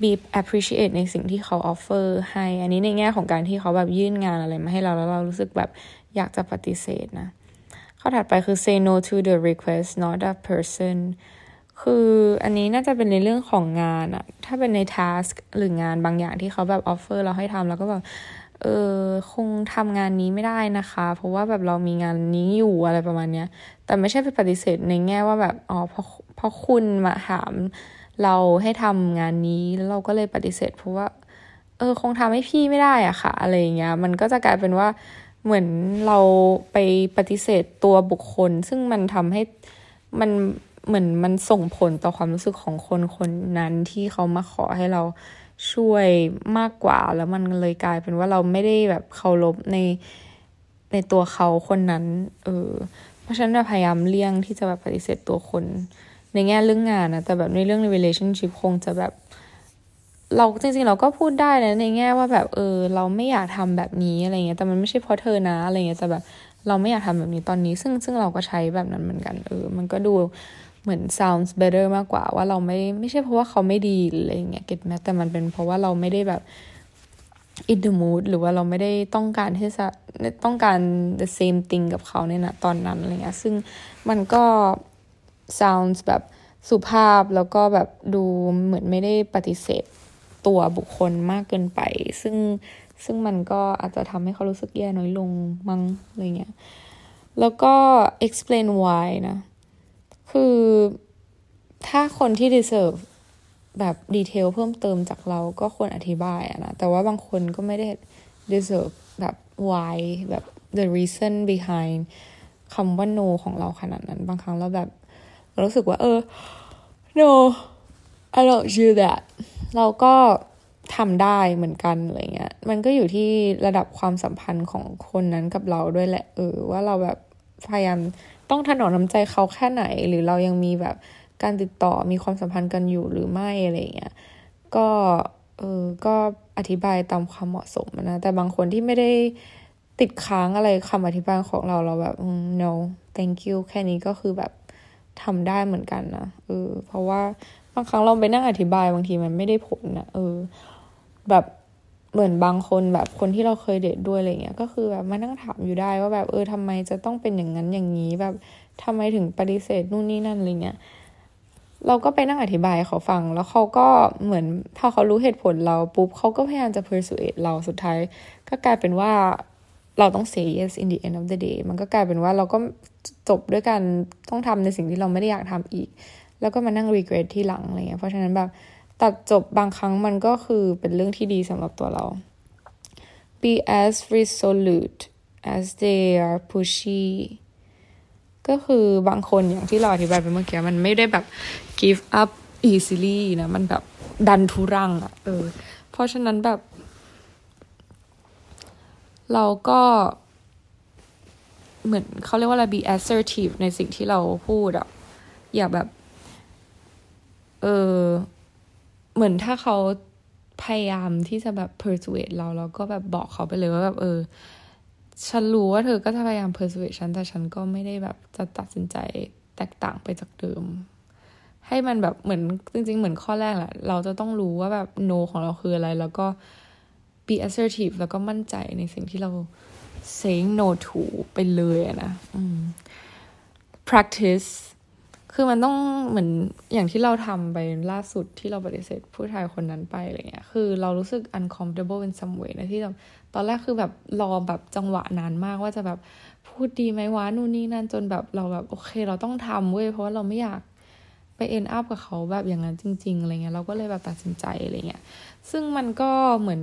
be appreciate ในสิ่งที่เขา offer ให้ อันนี้ในแง่ของการที่เขาแบบยื่นงานอะไรมาให้เราแล้วเรารู้สึกแบบอยากจะปฏิเสธนะ ข้อถัดไปคือ say no to the request not a person คืออันนี้น่าจะเป็นในเรื่องของงานอะถ้าเป็นใน task หรืองานบางอย่างที่เขาแบบ offer เราให้ทำแล้วก็แบบเออคงทำงานนี้ไม่ได้นะคะ เพราะว่าแบบเรามีงานนี้อยู่อะไรประมาณเนี้ย แต่ไม่ใช่ไปปฏิเสธในแง่ว่าแบบอ๋อเพราะเพราะคุณมาถาม เราให้ทำงานนี้แล้วเราก็เลยปฏิเสธ เพราะว่า เออคงทำให้พี่ไม่ได้อะค่ะ อะไรอย่างเงี้ย มันก็จะกลายเป็นว่าเหมือนเราไปปฏิเสธตัวบุคคล ซึ่งมันทำให้มันเหมือนมันส่งผลต่อความรู้สึกของคนคนนั้นที่เขามาขอให้เราช่วยมากกว่า แล้วมันเลยกลายเป็นว่าเราไม่ได้แบบเคารพในในตัวเขาคนนั้น เออ เพราะฉะนั้นพยายามเลี่ยงที่จะแบบปฏิเสธตัวคน ในแง่เรื่องงานนะแต่แบบในเรื่องใน relationship คงจะแบบ เราจริงๆเราก็พูดได้นะในแง่ว่าแบบเออ เราไม่อยากทำแบบนี้อะไรเงี้ยแต่มันไม่ใช่เพราะเธอนะอะไรเงี้ยแต่แบบเราไม่อยากทำแบบนี้ตอนนี้ ซึ่งซึ่งเราก็ใช้แบบนั้นเหมือนกันเออ มันก็ดูเหมือน sounds better มากกว่าว่าเราไม่ไม่ใช่เพราะว่าเขาไม่ดีอะไรเงี้ยเก็ตไหมแต่มันเป็นเพราะว่าเราไม่ได้แบบ in the mood หรือว่าเราไม่ได้ต้องการที่จะต้องการ the same thing กับเขาในนะตอนนั้นอะไรเงี้ยซึ่งมันก็ sounds แบบสุภาพแล้วก็แบบดูเหมือนไม่ได้ปฏิเสธตัวบุคคลมากเกินไป ซึ่งซึ่งมันก็อาจจะทำให้เขารู้สึกแย่น้อยลงมั้งอะไรเงี้ยแล้วก็ explain why นะ คือถ้าคนที่ deserve แบบดีเทลเพิ่มเติมจากเราก็ควรอธิบายอะนะ แต่ว่าบางคนก็ไม่ได้ deserve แบบ why แบบ the reason behind คำว่า no ของเราขนาดนั้น บางครั้งเราแบบ รู้สึกว่าเออ no I don't do that เราก็ทำได้เหมือนกันอะไรเงี้ย มันก็อยู่ที่ระดับความสัมพันธ์ของคนนั้นกับเราด้วยแหละ เออ ว่าเราแบบพยายามต้องถนอมน้ำใจเขาแค่ไหน หรือเรายังมีแบบการติดต่อมีความสัมพันธ์กันอยู่หรือไม่อะไรเงี้ย ก็เออก็อธิบายตามความเหมาะสมนะ แต่บางคนที่ไม่ได้ติดค้างอะไรคำอธิบายของเราเราแบบ no thank you แค่นี้ก็คือแบบ ทำได้เหมือนกันนะเออ เพราะว่าบางครั้งเราไปนั่งอธิบายบางทีมันไม่ได้ผลนะเออ แบบเหมือนบางคนแบบคนที่เราเคยเดทด้วยอะไรเงี้ย ก็คือแบบมานั่งถามอยู่ได้ว่าแบบเออทำไมจะต้องเป็นอย่างนั้นอย่างนี้ แบบทำไมถึงปฏิเสธนู่นนี่นั่นอะไรเงี้ยเราก็ไปนั่งอธิบายเขาฟัง แล้วเขาก็เหมือนพอเขารู้เหตุผลเราปุ๊บเขาก็พยายามจะ persuade เราสุดท้าย ก็กลายเป็นว่า เราต้อง say yes in the end of the day มันก็กลายเป็นว่าเราก็จบด้วยการต้องทำในสิ่งที่เราไม่ได้อยากทำอีก แล้วก็มานั่ง regret ที่หลังอะไรเงี้ยเพราะฉะนั้นแบบตัดจบบางครั้งมันก็คือเป็นเรื่องที่ดีสำหรับตัวเรา be as resolute as they are pushy ก็คือบางคนอย่างที่เราอธิบายไปเมื่อกี้มันไม่ได้แบบ give up easily นะ มันแบบดันทุรังอะเออ เพราะฉะนั้นแบบ เราก็เหมือนเขาเรียกว่าอะไร be assertive ในสิ่งที่เราพูดอะอย่าแบบ เออ เหมือนถ้าเขาพยายามที่จะแบบ persuade เราเราก็แบบบอกเขาไปเลยว่าแบบเออ ฉันรู้ว่าเธอก็จะพยายาม persuade ฉัน แต่ฉันก็ไม่ได้แบบจะตัดสินใจแตกต่างไปจากเดิม ให้มันแบบเหมือนจริง ๆ เหมือนข้อแรกแหละ เราจะต้องรู้ว่าแบบ no ของเราคืออะไร แล้วก็ be assertive แล้วก็มั่นใจในสิ่งที่เรา saying no to ไปเลยนะ practice คือมันต้องเหมือนอย่างที่เราทำไปล่าสุดที่เราปฏิเสธผู้ชายคนนั้นไปอะไรเงี้ย คือเรารู้สึก uncomfortable in some way นะที่แบบตอนแรกคือแบบรอแบบจังหวะนานมากว่าจะแบบพูดดีไหมวะนู่นนี่นั่นจนแบบเราแบบโอเค เราต้องทำเว้ยเพราะว่าเราไม่อยากไปเอ็นอัพกับเขาแบบอย่างนั้นจริง ๆอะไรเงี้ยเราก็เลยแบบตัดสินใจอะไรเงี้ย ซึ่งมันก็เหมือน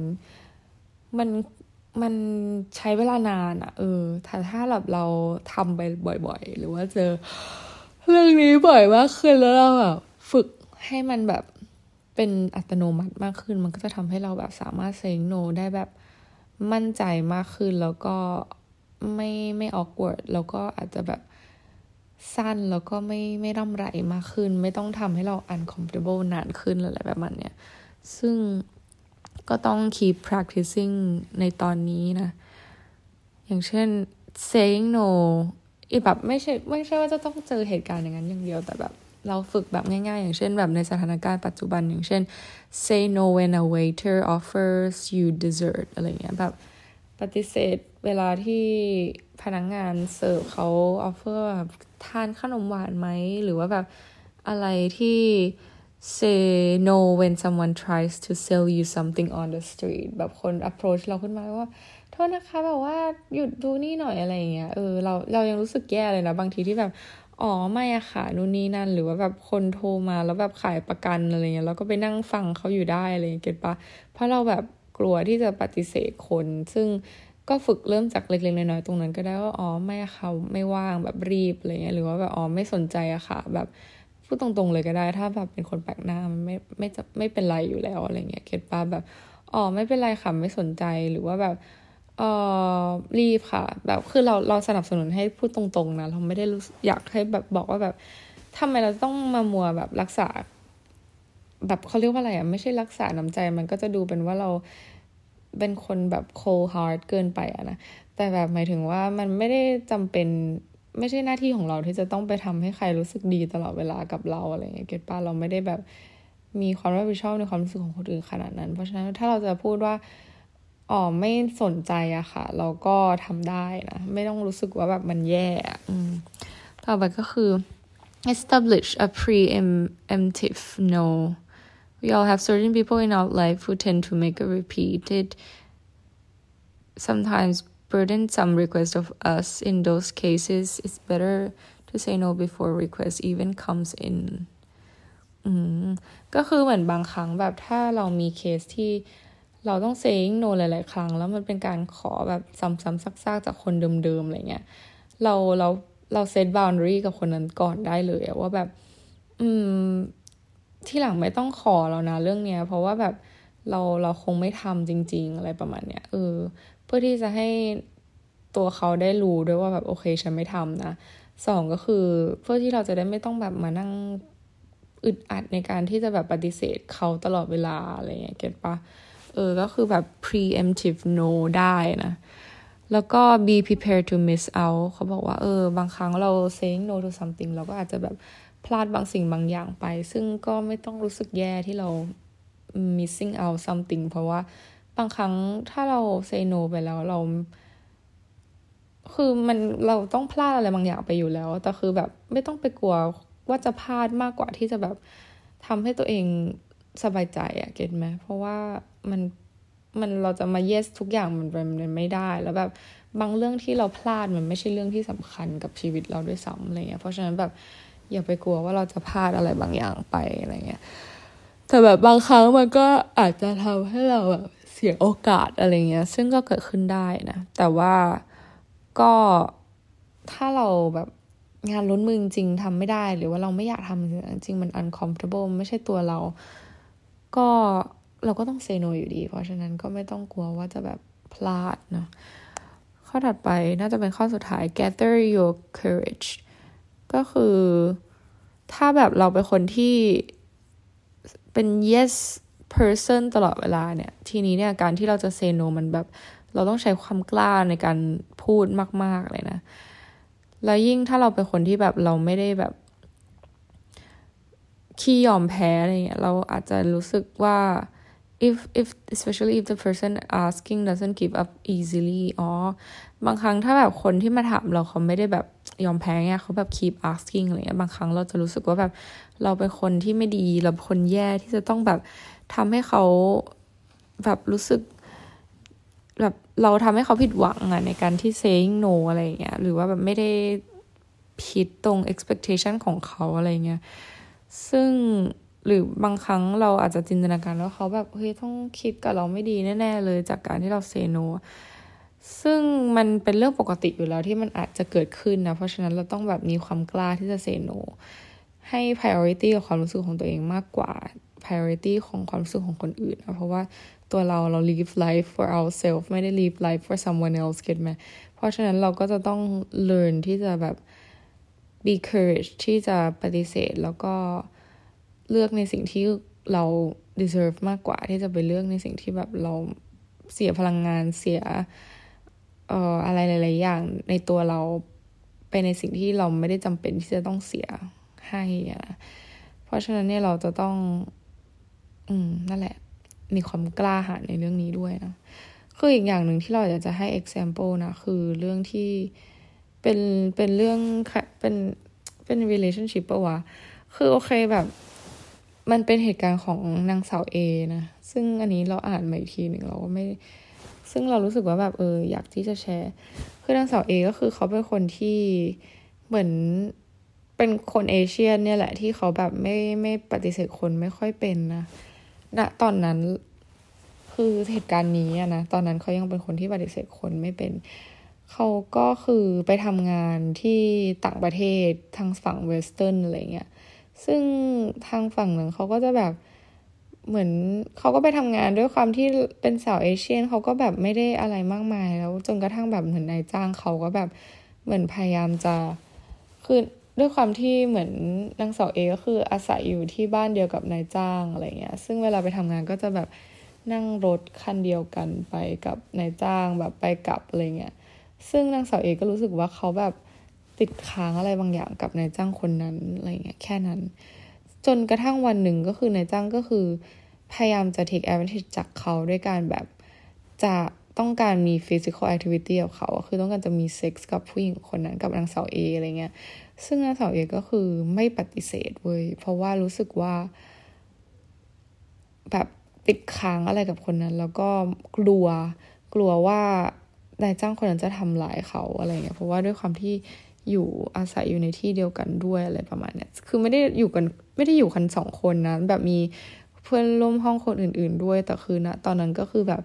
มันมันใช้เวลานานอะเออถ้าถ้าแบบเราทำไปบ่อย ๆ หรือว่าเจอ เรื่องนี้บ่อยมากขึ้นแล้วเราแบบฝึกให้มันแบบเป็นอัตโนมัติมากขึ้น มันก็จะทำให้เราแบบสามารถเซงโนได้แบบมั่นใจมากขึ้นแล้วก็ไม่ไม่ออกเว w ร์ดแล้วก็อาจจะแบบสั้นแล้วก็ไม่ไม่ร่ำไรมากขึ้น ไม่ต้องทำให้เรา uncomfortable นานขึ้นอะไรแบบมันเนี่ย ซึ่ง ก็ต้อง keep practicing ในตอนนี้นะ อย่างเช่น saying no อีแบบไม่ใช่ไม่ใช่ว่าจะต้องเจอเหตุการณ์อย่างนั้นอย่างเดียวแต่แบบเราฝึกแบบง่ายๆ อย่างเช่นแบบในสถานการณ์ปัจจุบันอย่างเช่น say no when a waiter offers you dessert อะไรเงี้ยแบบปฏิเสธเวลาที่พนักงานเสิร์ฟเขา offer ทานขนมหวานไหม หรือว่าแบบอะไรที่ say no when someone tries to sell you something on the street แบบคน approach เราขึ้นมาว่า โทษนะคะแบบว่าหยุดดูนี่หน่อยอะไรเงี้ย เออเราเรายังรู้สึกแย่เลยนะ บางทีที่แบบ อ๋อไม่อะค่ะนู่นนี่นั่น หรือว่าแบบคนโทรมาแล้วแบบขายประกันอะไรเงี้ยเราก็ไปนั่งฟังเขาอยู่ได้อะไรเงี้ย get ปะเพราะเราแบบกลัวที่จะปฏิเสธคน ซึ่งก็ฝึกเริ่มจากเล็กๆน้อยๆตรงนั้นก็ได้ว่าอ๋อไม่ค่ะไม่ว่างแบบรีบอะไรเงี้ยหรือว่าแบบอ๋อไม่สนใจอะค่ะแบบ พูดตรงๆเลยก็ได้ ถ้าแบบเป็นคนแปลกหน้ามันไม่ไม่จะไม่เป็นไรอยู่แล้วอะไรเงี้ยเก็ตปะแบบอ๋อไม่เป็นไรค่ะไม่สนใจหรือว่าแบบเออรีบค่ะ แบบคือเราเราสนับสนุนให้พูดตรงๆนะเราไม่ได้รู้อยากให้แบบบอกว่าแบบทำไมเราต้องมามัวแบบรักษา แบบเขาเรียกว่าอะไรอะไม่ใช่รักษาน้ำใจมันก็จะดูเป็นว่าเราเป็นคนแบบ cold heart เกินไปอะนะแต่แบบหมายถึงว่ามันไม่ได้จำเป็น ไม่ใช่หน้าที่ของเราที่จะต้องไปทำให้ใครรู้สึกดีตลอดเวลากับเราอะไรเงี้ยเก็ตป้าเราไม่ได้แบบมีความรับผิดชอบในความรู้สึกของคนอื่นขนาดนั้น เพราะฉะนั้นถ้าเราจะพูดว่าอ๋อไม่สนใจอะค่ะ เราก็ทำได้นะไม่ต้องรู้สึกว่าแบบมันแย่อืมต่อไปก็คือ establish a preemptive no we all have certain people in our life who tend to make a repeated sometimes burdensome request of us in those cases it's better to say no before request even comes in อืมก็คือเหมือนบางครั้งแบบถ้าเรามีเคสที่เราต้อง saying no หลาย ๆ ครั้ง แล้วมันเป็นการขอแบบซ้ำๆซักๆ จากคนเดิม ๆ อะไรเงี้ย เราเราเราเซตบาวน์ดรีกับคนนั้นก่อนได้เลยว่าแบบ อืม ที่หลังไม่ต้องขอแล้วนะเรื่องเนี้ย เพราะว่าแบบเราเราคงไม่ทำจริง ๆ อะไรประมาณเนี้ยเออ เพื่อที่จะให้ตัวเขาได้รู้ด้วยว่าแบบโอเคฉันไม่ทำนะสองก็คือเพื่อที่เราจะได้ไม่ต้องแบบมานั่งอึดอัดในการที่จะแบบปฏิเสธเขาตลอดเวลาอะไรเงี้ยเก็ตปะเออ ก็คือแบบ preemptive no ได้นะ แล้วก็ be prepared to miss out เขาบอกว่า เออ บางครั้งเรา saying no to something เราก็อาจจะแบบพลาดบางสิ่งบางอย่างไป ซึ่งก็ไม่ต้องรู้สึกแย่ที่เรา missing out something เพราะว่า บางครั้งถ้าเรา say no ไปแล้วเรา คือมันเราต้องพลาดอะไรบางอย่างไปอยู่แล้ว แต่คือแบบไม่ต้องไปกลัวว่าจะพลาดมากกว่าที่จะแบบทำให้ตัวเองสบายใจอะเก็ตไหมเพราะว่ามันมันเราจะมา yes ทุกอย่างมันมันไม่ได้ แล้วแบบบางเรื่องที่เราพลาดมันไม่ใช่เรื่องที่สำคัญกับชีวิตเราด้วยซ้ำอะไรเงี้ย เพราะฉะนั้นแบบอย่าไปกลัวว่าเราจะพลาดอะไรบางอย่างไปอะไรเงี้ยแต่แบบบางครั้งมันก็อาจจะทำให้เราแบบ เสียโอกาสอะไรเงี้ย ซึ่งก็เกิดขึ้นได้นะ แต่ว่าก็ถ้าเราแบบงานล้นมือจริงทำไม่ได้ หรือว่าเราไม่อยากทำจริงมัน uncomfortable ไม่ใช่ตัวเรา ก็เราก็ต้องเซโนอยู่ดี เพราะฉะนั้นก็ไม่ต้องกลัวว่าจะแบบพลาดเนาะข้อถัดไปน่าจะเป็นข้อสุดท้าย gather your courage ก็คือถ้าแบบเราเป็นคนที่เป็น yes person ตลอดเวลาเนี่ย ทีนี้เนี่ยการที่เราจะเซโนมันแบบ เราต้องใช้ความกล้าในการพูดมาก ๆ เลยนะ แล้วยิ่งถ้าเราเป็นคนที่แบบเราไม่ได้แบบขี้ยอมแพ้อะไรเงี้ยเราอาจจะรู้สึกว่า if if especially if the person asking doesn't give up easily อ๋อบางครั้งถ้าแบบคนที่มาถามเราเขาไม่ได้แบบยอมแพ้เงี้ยเขาแบบ keep asking อะไรเงี้ยบางครั้งเราจะรู้สึกว่าแบบเราเป็นคนที่ไม่ดีเราคนแย่ที่จะต้องแบบ ทำให้เขาแบบรู้สึกแบบเราทำให้เขาผิดหวังอะในการที่ saying no อะไรเงี้ย หรือว่าแบบไม่ได้ผิดตรง expectation ของเขาอะไรเงี้ย ซึ่งหรือบางครั้งเราอาจจะจินตนาการว่าเขาแบบเฮ้ยต้องคิดกับเราไม่ดีแน่ ๆ เลยจากการที่เราเซโนซึ่งมันเป็นเรื่องปกติอยู่แล้วที่มันอาจจะเกิดขึ้นนะ เพราะฉะนั้นเราต้องแบบมีความกล้าที่จะเซโนให้ priority กับความรู้สึกของตัวเองมากกว่า priority ของความรู้สึกของคนอื่นนะเพราะว่าตัวเราเรา live life for ourselves ไม่ได้ live life for someone else เก็ตไหมเพราะฉะนั้นเราก็จะต้อง learn ที่จะแบบ be courage ที่จะปฏิเสธ แล้วก็เลือกในสิ่งที่เรา deserve มากกว่าที่จะไปเลือกในสิ่งที่แบบเราเสียพลังงานเสียเอ่ออะไรหลายๆอย่างในตัวเราไปในสิ่งที่เราไม่ได้จำเป็นที่จะต้องเสียให้อะเพราะฉะนั้นเนี่ยเราจะต้อง อืม นั่นแหละ มีความกล้าหาญในเรื่องนี้ด้วยนะ คืออีกอย่างหนึ่งที่เราอยากจะให้ example นะ คือเรื่องที่เป็น เป็นเรื่อง เป็น เป็น relationship ปะวะ คือโอเคแบบ มันเป็นเหตุการณ์ของนางสาวเอนะ ซึ่งอันนี้เราอ่านมาอีกทีหนึ่งเราก็ไม่ ซึ่งเรารู้สึกว่าแบบเอออยากที่จะแชร์ คือนางสาวเอก็คือเขาเป็นคนที่เหมือนเป็นคนเอเชียนเนี่ยแหละที่เขาแบบไม่ไม่ปฏิเสธคนไม่ค่อยเป็นนะ ณตอนนั้นคือเหตุการณ์นี้นะ ตอนนั้นเขายังเป็นคนที่ปฏิเสธคนไม่เป็น เขาก็คือไปทำงานที่ต่างประเทศทางฝั่งเวสเทิร์นอะไรเงี้ย ซึ่งทางฝั่งหนึ่งเขาก็จะแบบเหมือนเขาก็ไปทำงานด้วยความที่เป็นสาวเอเชียนเขาก็แบบไม่ได้อะไรมากมาย แล้วจนกระทั่งแบบเหมือนนายจ้างเขาก็แบบเหมือนพยายามจะคือ ด้วยความที่เหมือนนางสาวเอก็คืออาศัยอยู่ที่บ้านเดียวกับนายจ้างอะไรเงี้ย ซึ่งเวลาไปทำงานก็จะแบบนั่งรถคันเดียวกันไปกับนายจ้างแบบไปกลับอะไรเงี้ย ซึ่งนางสาวเอก็รู้สึกว่าเขาแบบติดค้างอะไรบางอย่างกับนายจ้างคนนั้นอะไรเงี้ยแค่นั้น จนกระทั่งวันหนึ่งก็คือนายจ้างก็คือ พยายามจะ take advantage จากเขาด้วยการแบบจะต้องการมี physical activity กับเขา คือต้องการจะมีเซ็กส์กับผู้หญิงคนนั้นกับนางสาวเออะไรเงี้ย ซึ่งนางสาวเอก็คือไม่ปฏิเสธเว้ยเพราะว่ารู้สึกว่า แบบติดค้างอะไรกับคนนั้น แล้วก็กลัวกลัวว่านายจ้างคนนั้นจะทำร้ายเขาอะไรเงี้ยเพราะว่าด้วยความที่อยู่อาศัยอยู่ในที่เดียวกันด้วยอะไรประมาณเนี้ยคือไม่ได้อยู่กันไม่ได้อยู่กันสองคนนะแบบมีเพื่อนร่วมห้องคนอื่น ๆ ด้วยแต่คือนะตอนนั้นก็คือแบบ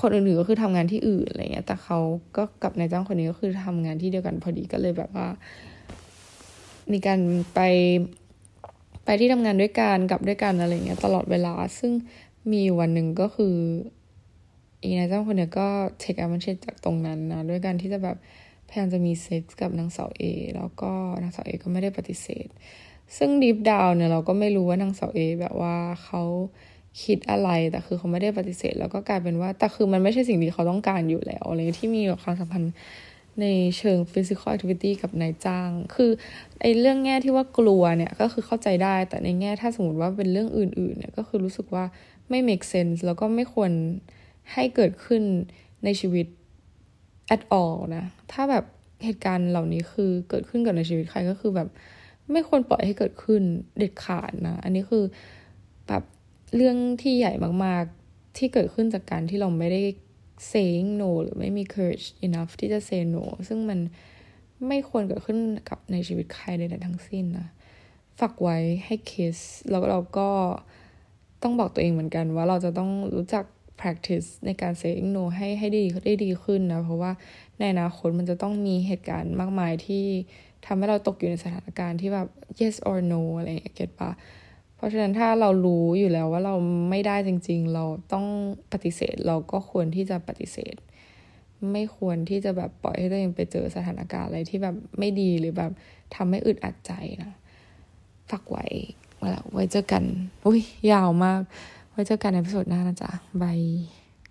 คนอื่นๆก็คือทำงานที่อื่นอะไรเงี้ย แต่เขาก็กับนายจ้างคนนี้ก็คือทำงานที่เดียวกันพอดีก็เลยแบบว่า มีการไปไปที่ทำงานด้วยกันกับด้วยกันอะไรเงี้ย ตลอดเวลา ซึ่งมีวันหนึ่งก็คือ อีนายจ้างคนนี้ก็ take advantage จากตรงนั้นนะด้วยการที่จะแบบพยายามจะมีเซ็กส์กับนางสาวเอแล้วก็นางสาวเอก็ไม่ได้ปฏิเสธ ซึ่ง deep down เนี่ยเราก็ไม่รู้ว่านางสาวเอแบบว่าเขา คิดอะไรแต่คือเขาไม่ได้ปฏิเสธ แล้วก็กลายเป็นว่าแต่คือมันไม่ใช่สิ่งที่เขาต้องการอยู่แล้วอะไรที่มีความสัมพันธ์ในเชิง physical activity กับนายจ้าง คือไอ้เรื่องแง่ที่ว่ากลัวเนี่ยก็คือเข้าใจได้ แต่ในแง่ถ้าสมมติว่าเป็นเรื่องอื่นๆเนี่ยก็คือรู้สึกว่าไม่ make sense แล้วก็ไม่ควรให้เกิดขึ้นในชีวิต at all นะ ถ้าแบบเหตุการณ์เหล่านี้คือเกิดขึ้นกับในชีวิตใครก็คือแบบไม่ควรปล่อยให้เกิดขึ้นเด็ดขาดนะ อันนี้คือแบบ เรื่องที่ใหญ่มากๆ ที่เกิดขึ้นจากการที่เราไม่ได้ saying no หรือไม่มี courage enough ที่จะ say no ซึ่งมันไม่ควรเกิดขึ้นกับในชีวิตใครใดๆทั้งสิ้นนะฝากไว้ให้เคสแล้วเราก็ต้องบอกตัวเองเหมือนกันว่าเราจะต้องรู้จัก practice ในการ saying no ให้ให้ดีได้ดีขึ้นนะ เพราะว่าในอนาคตมันจะต้องมีเหตุการณ์มากมายที่ทำให้เราตกอยู่ในสถานการณ์ที่แบบ yes or no อะไรอย่างเงี้ยเก็ตปะ เพราะฉะนั้นถ้าเรารู้อยู่แล้วว่าเราไม่ได้จริง ๆ เราต้องปฏิเสธเราก็ควรที่จะปฏิเสธ ไม่ควรที่จะแบบปล่อยให้ตัวเองไปเจอสถานการณ์อะไรที่แบบไม่ดีหรือแบบทำให้อึดอัดใจนะฝากไว้แล้วไว้เจอกัน อุ้ยยาวมาก ไว้เจอกันในพิสดหน้านะจ๊ะบาย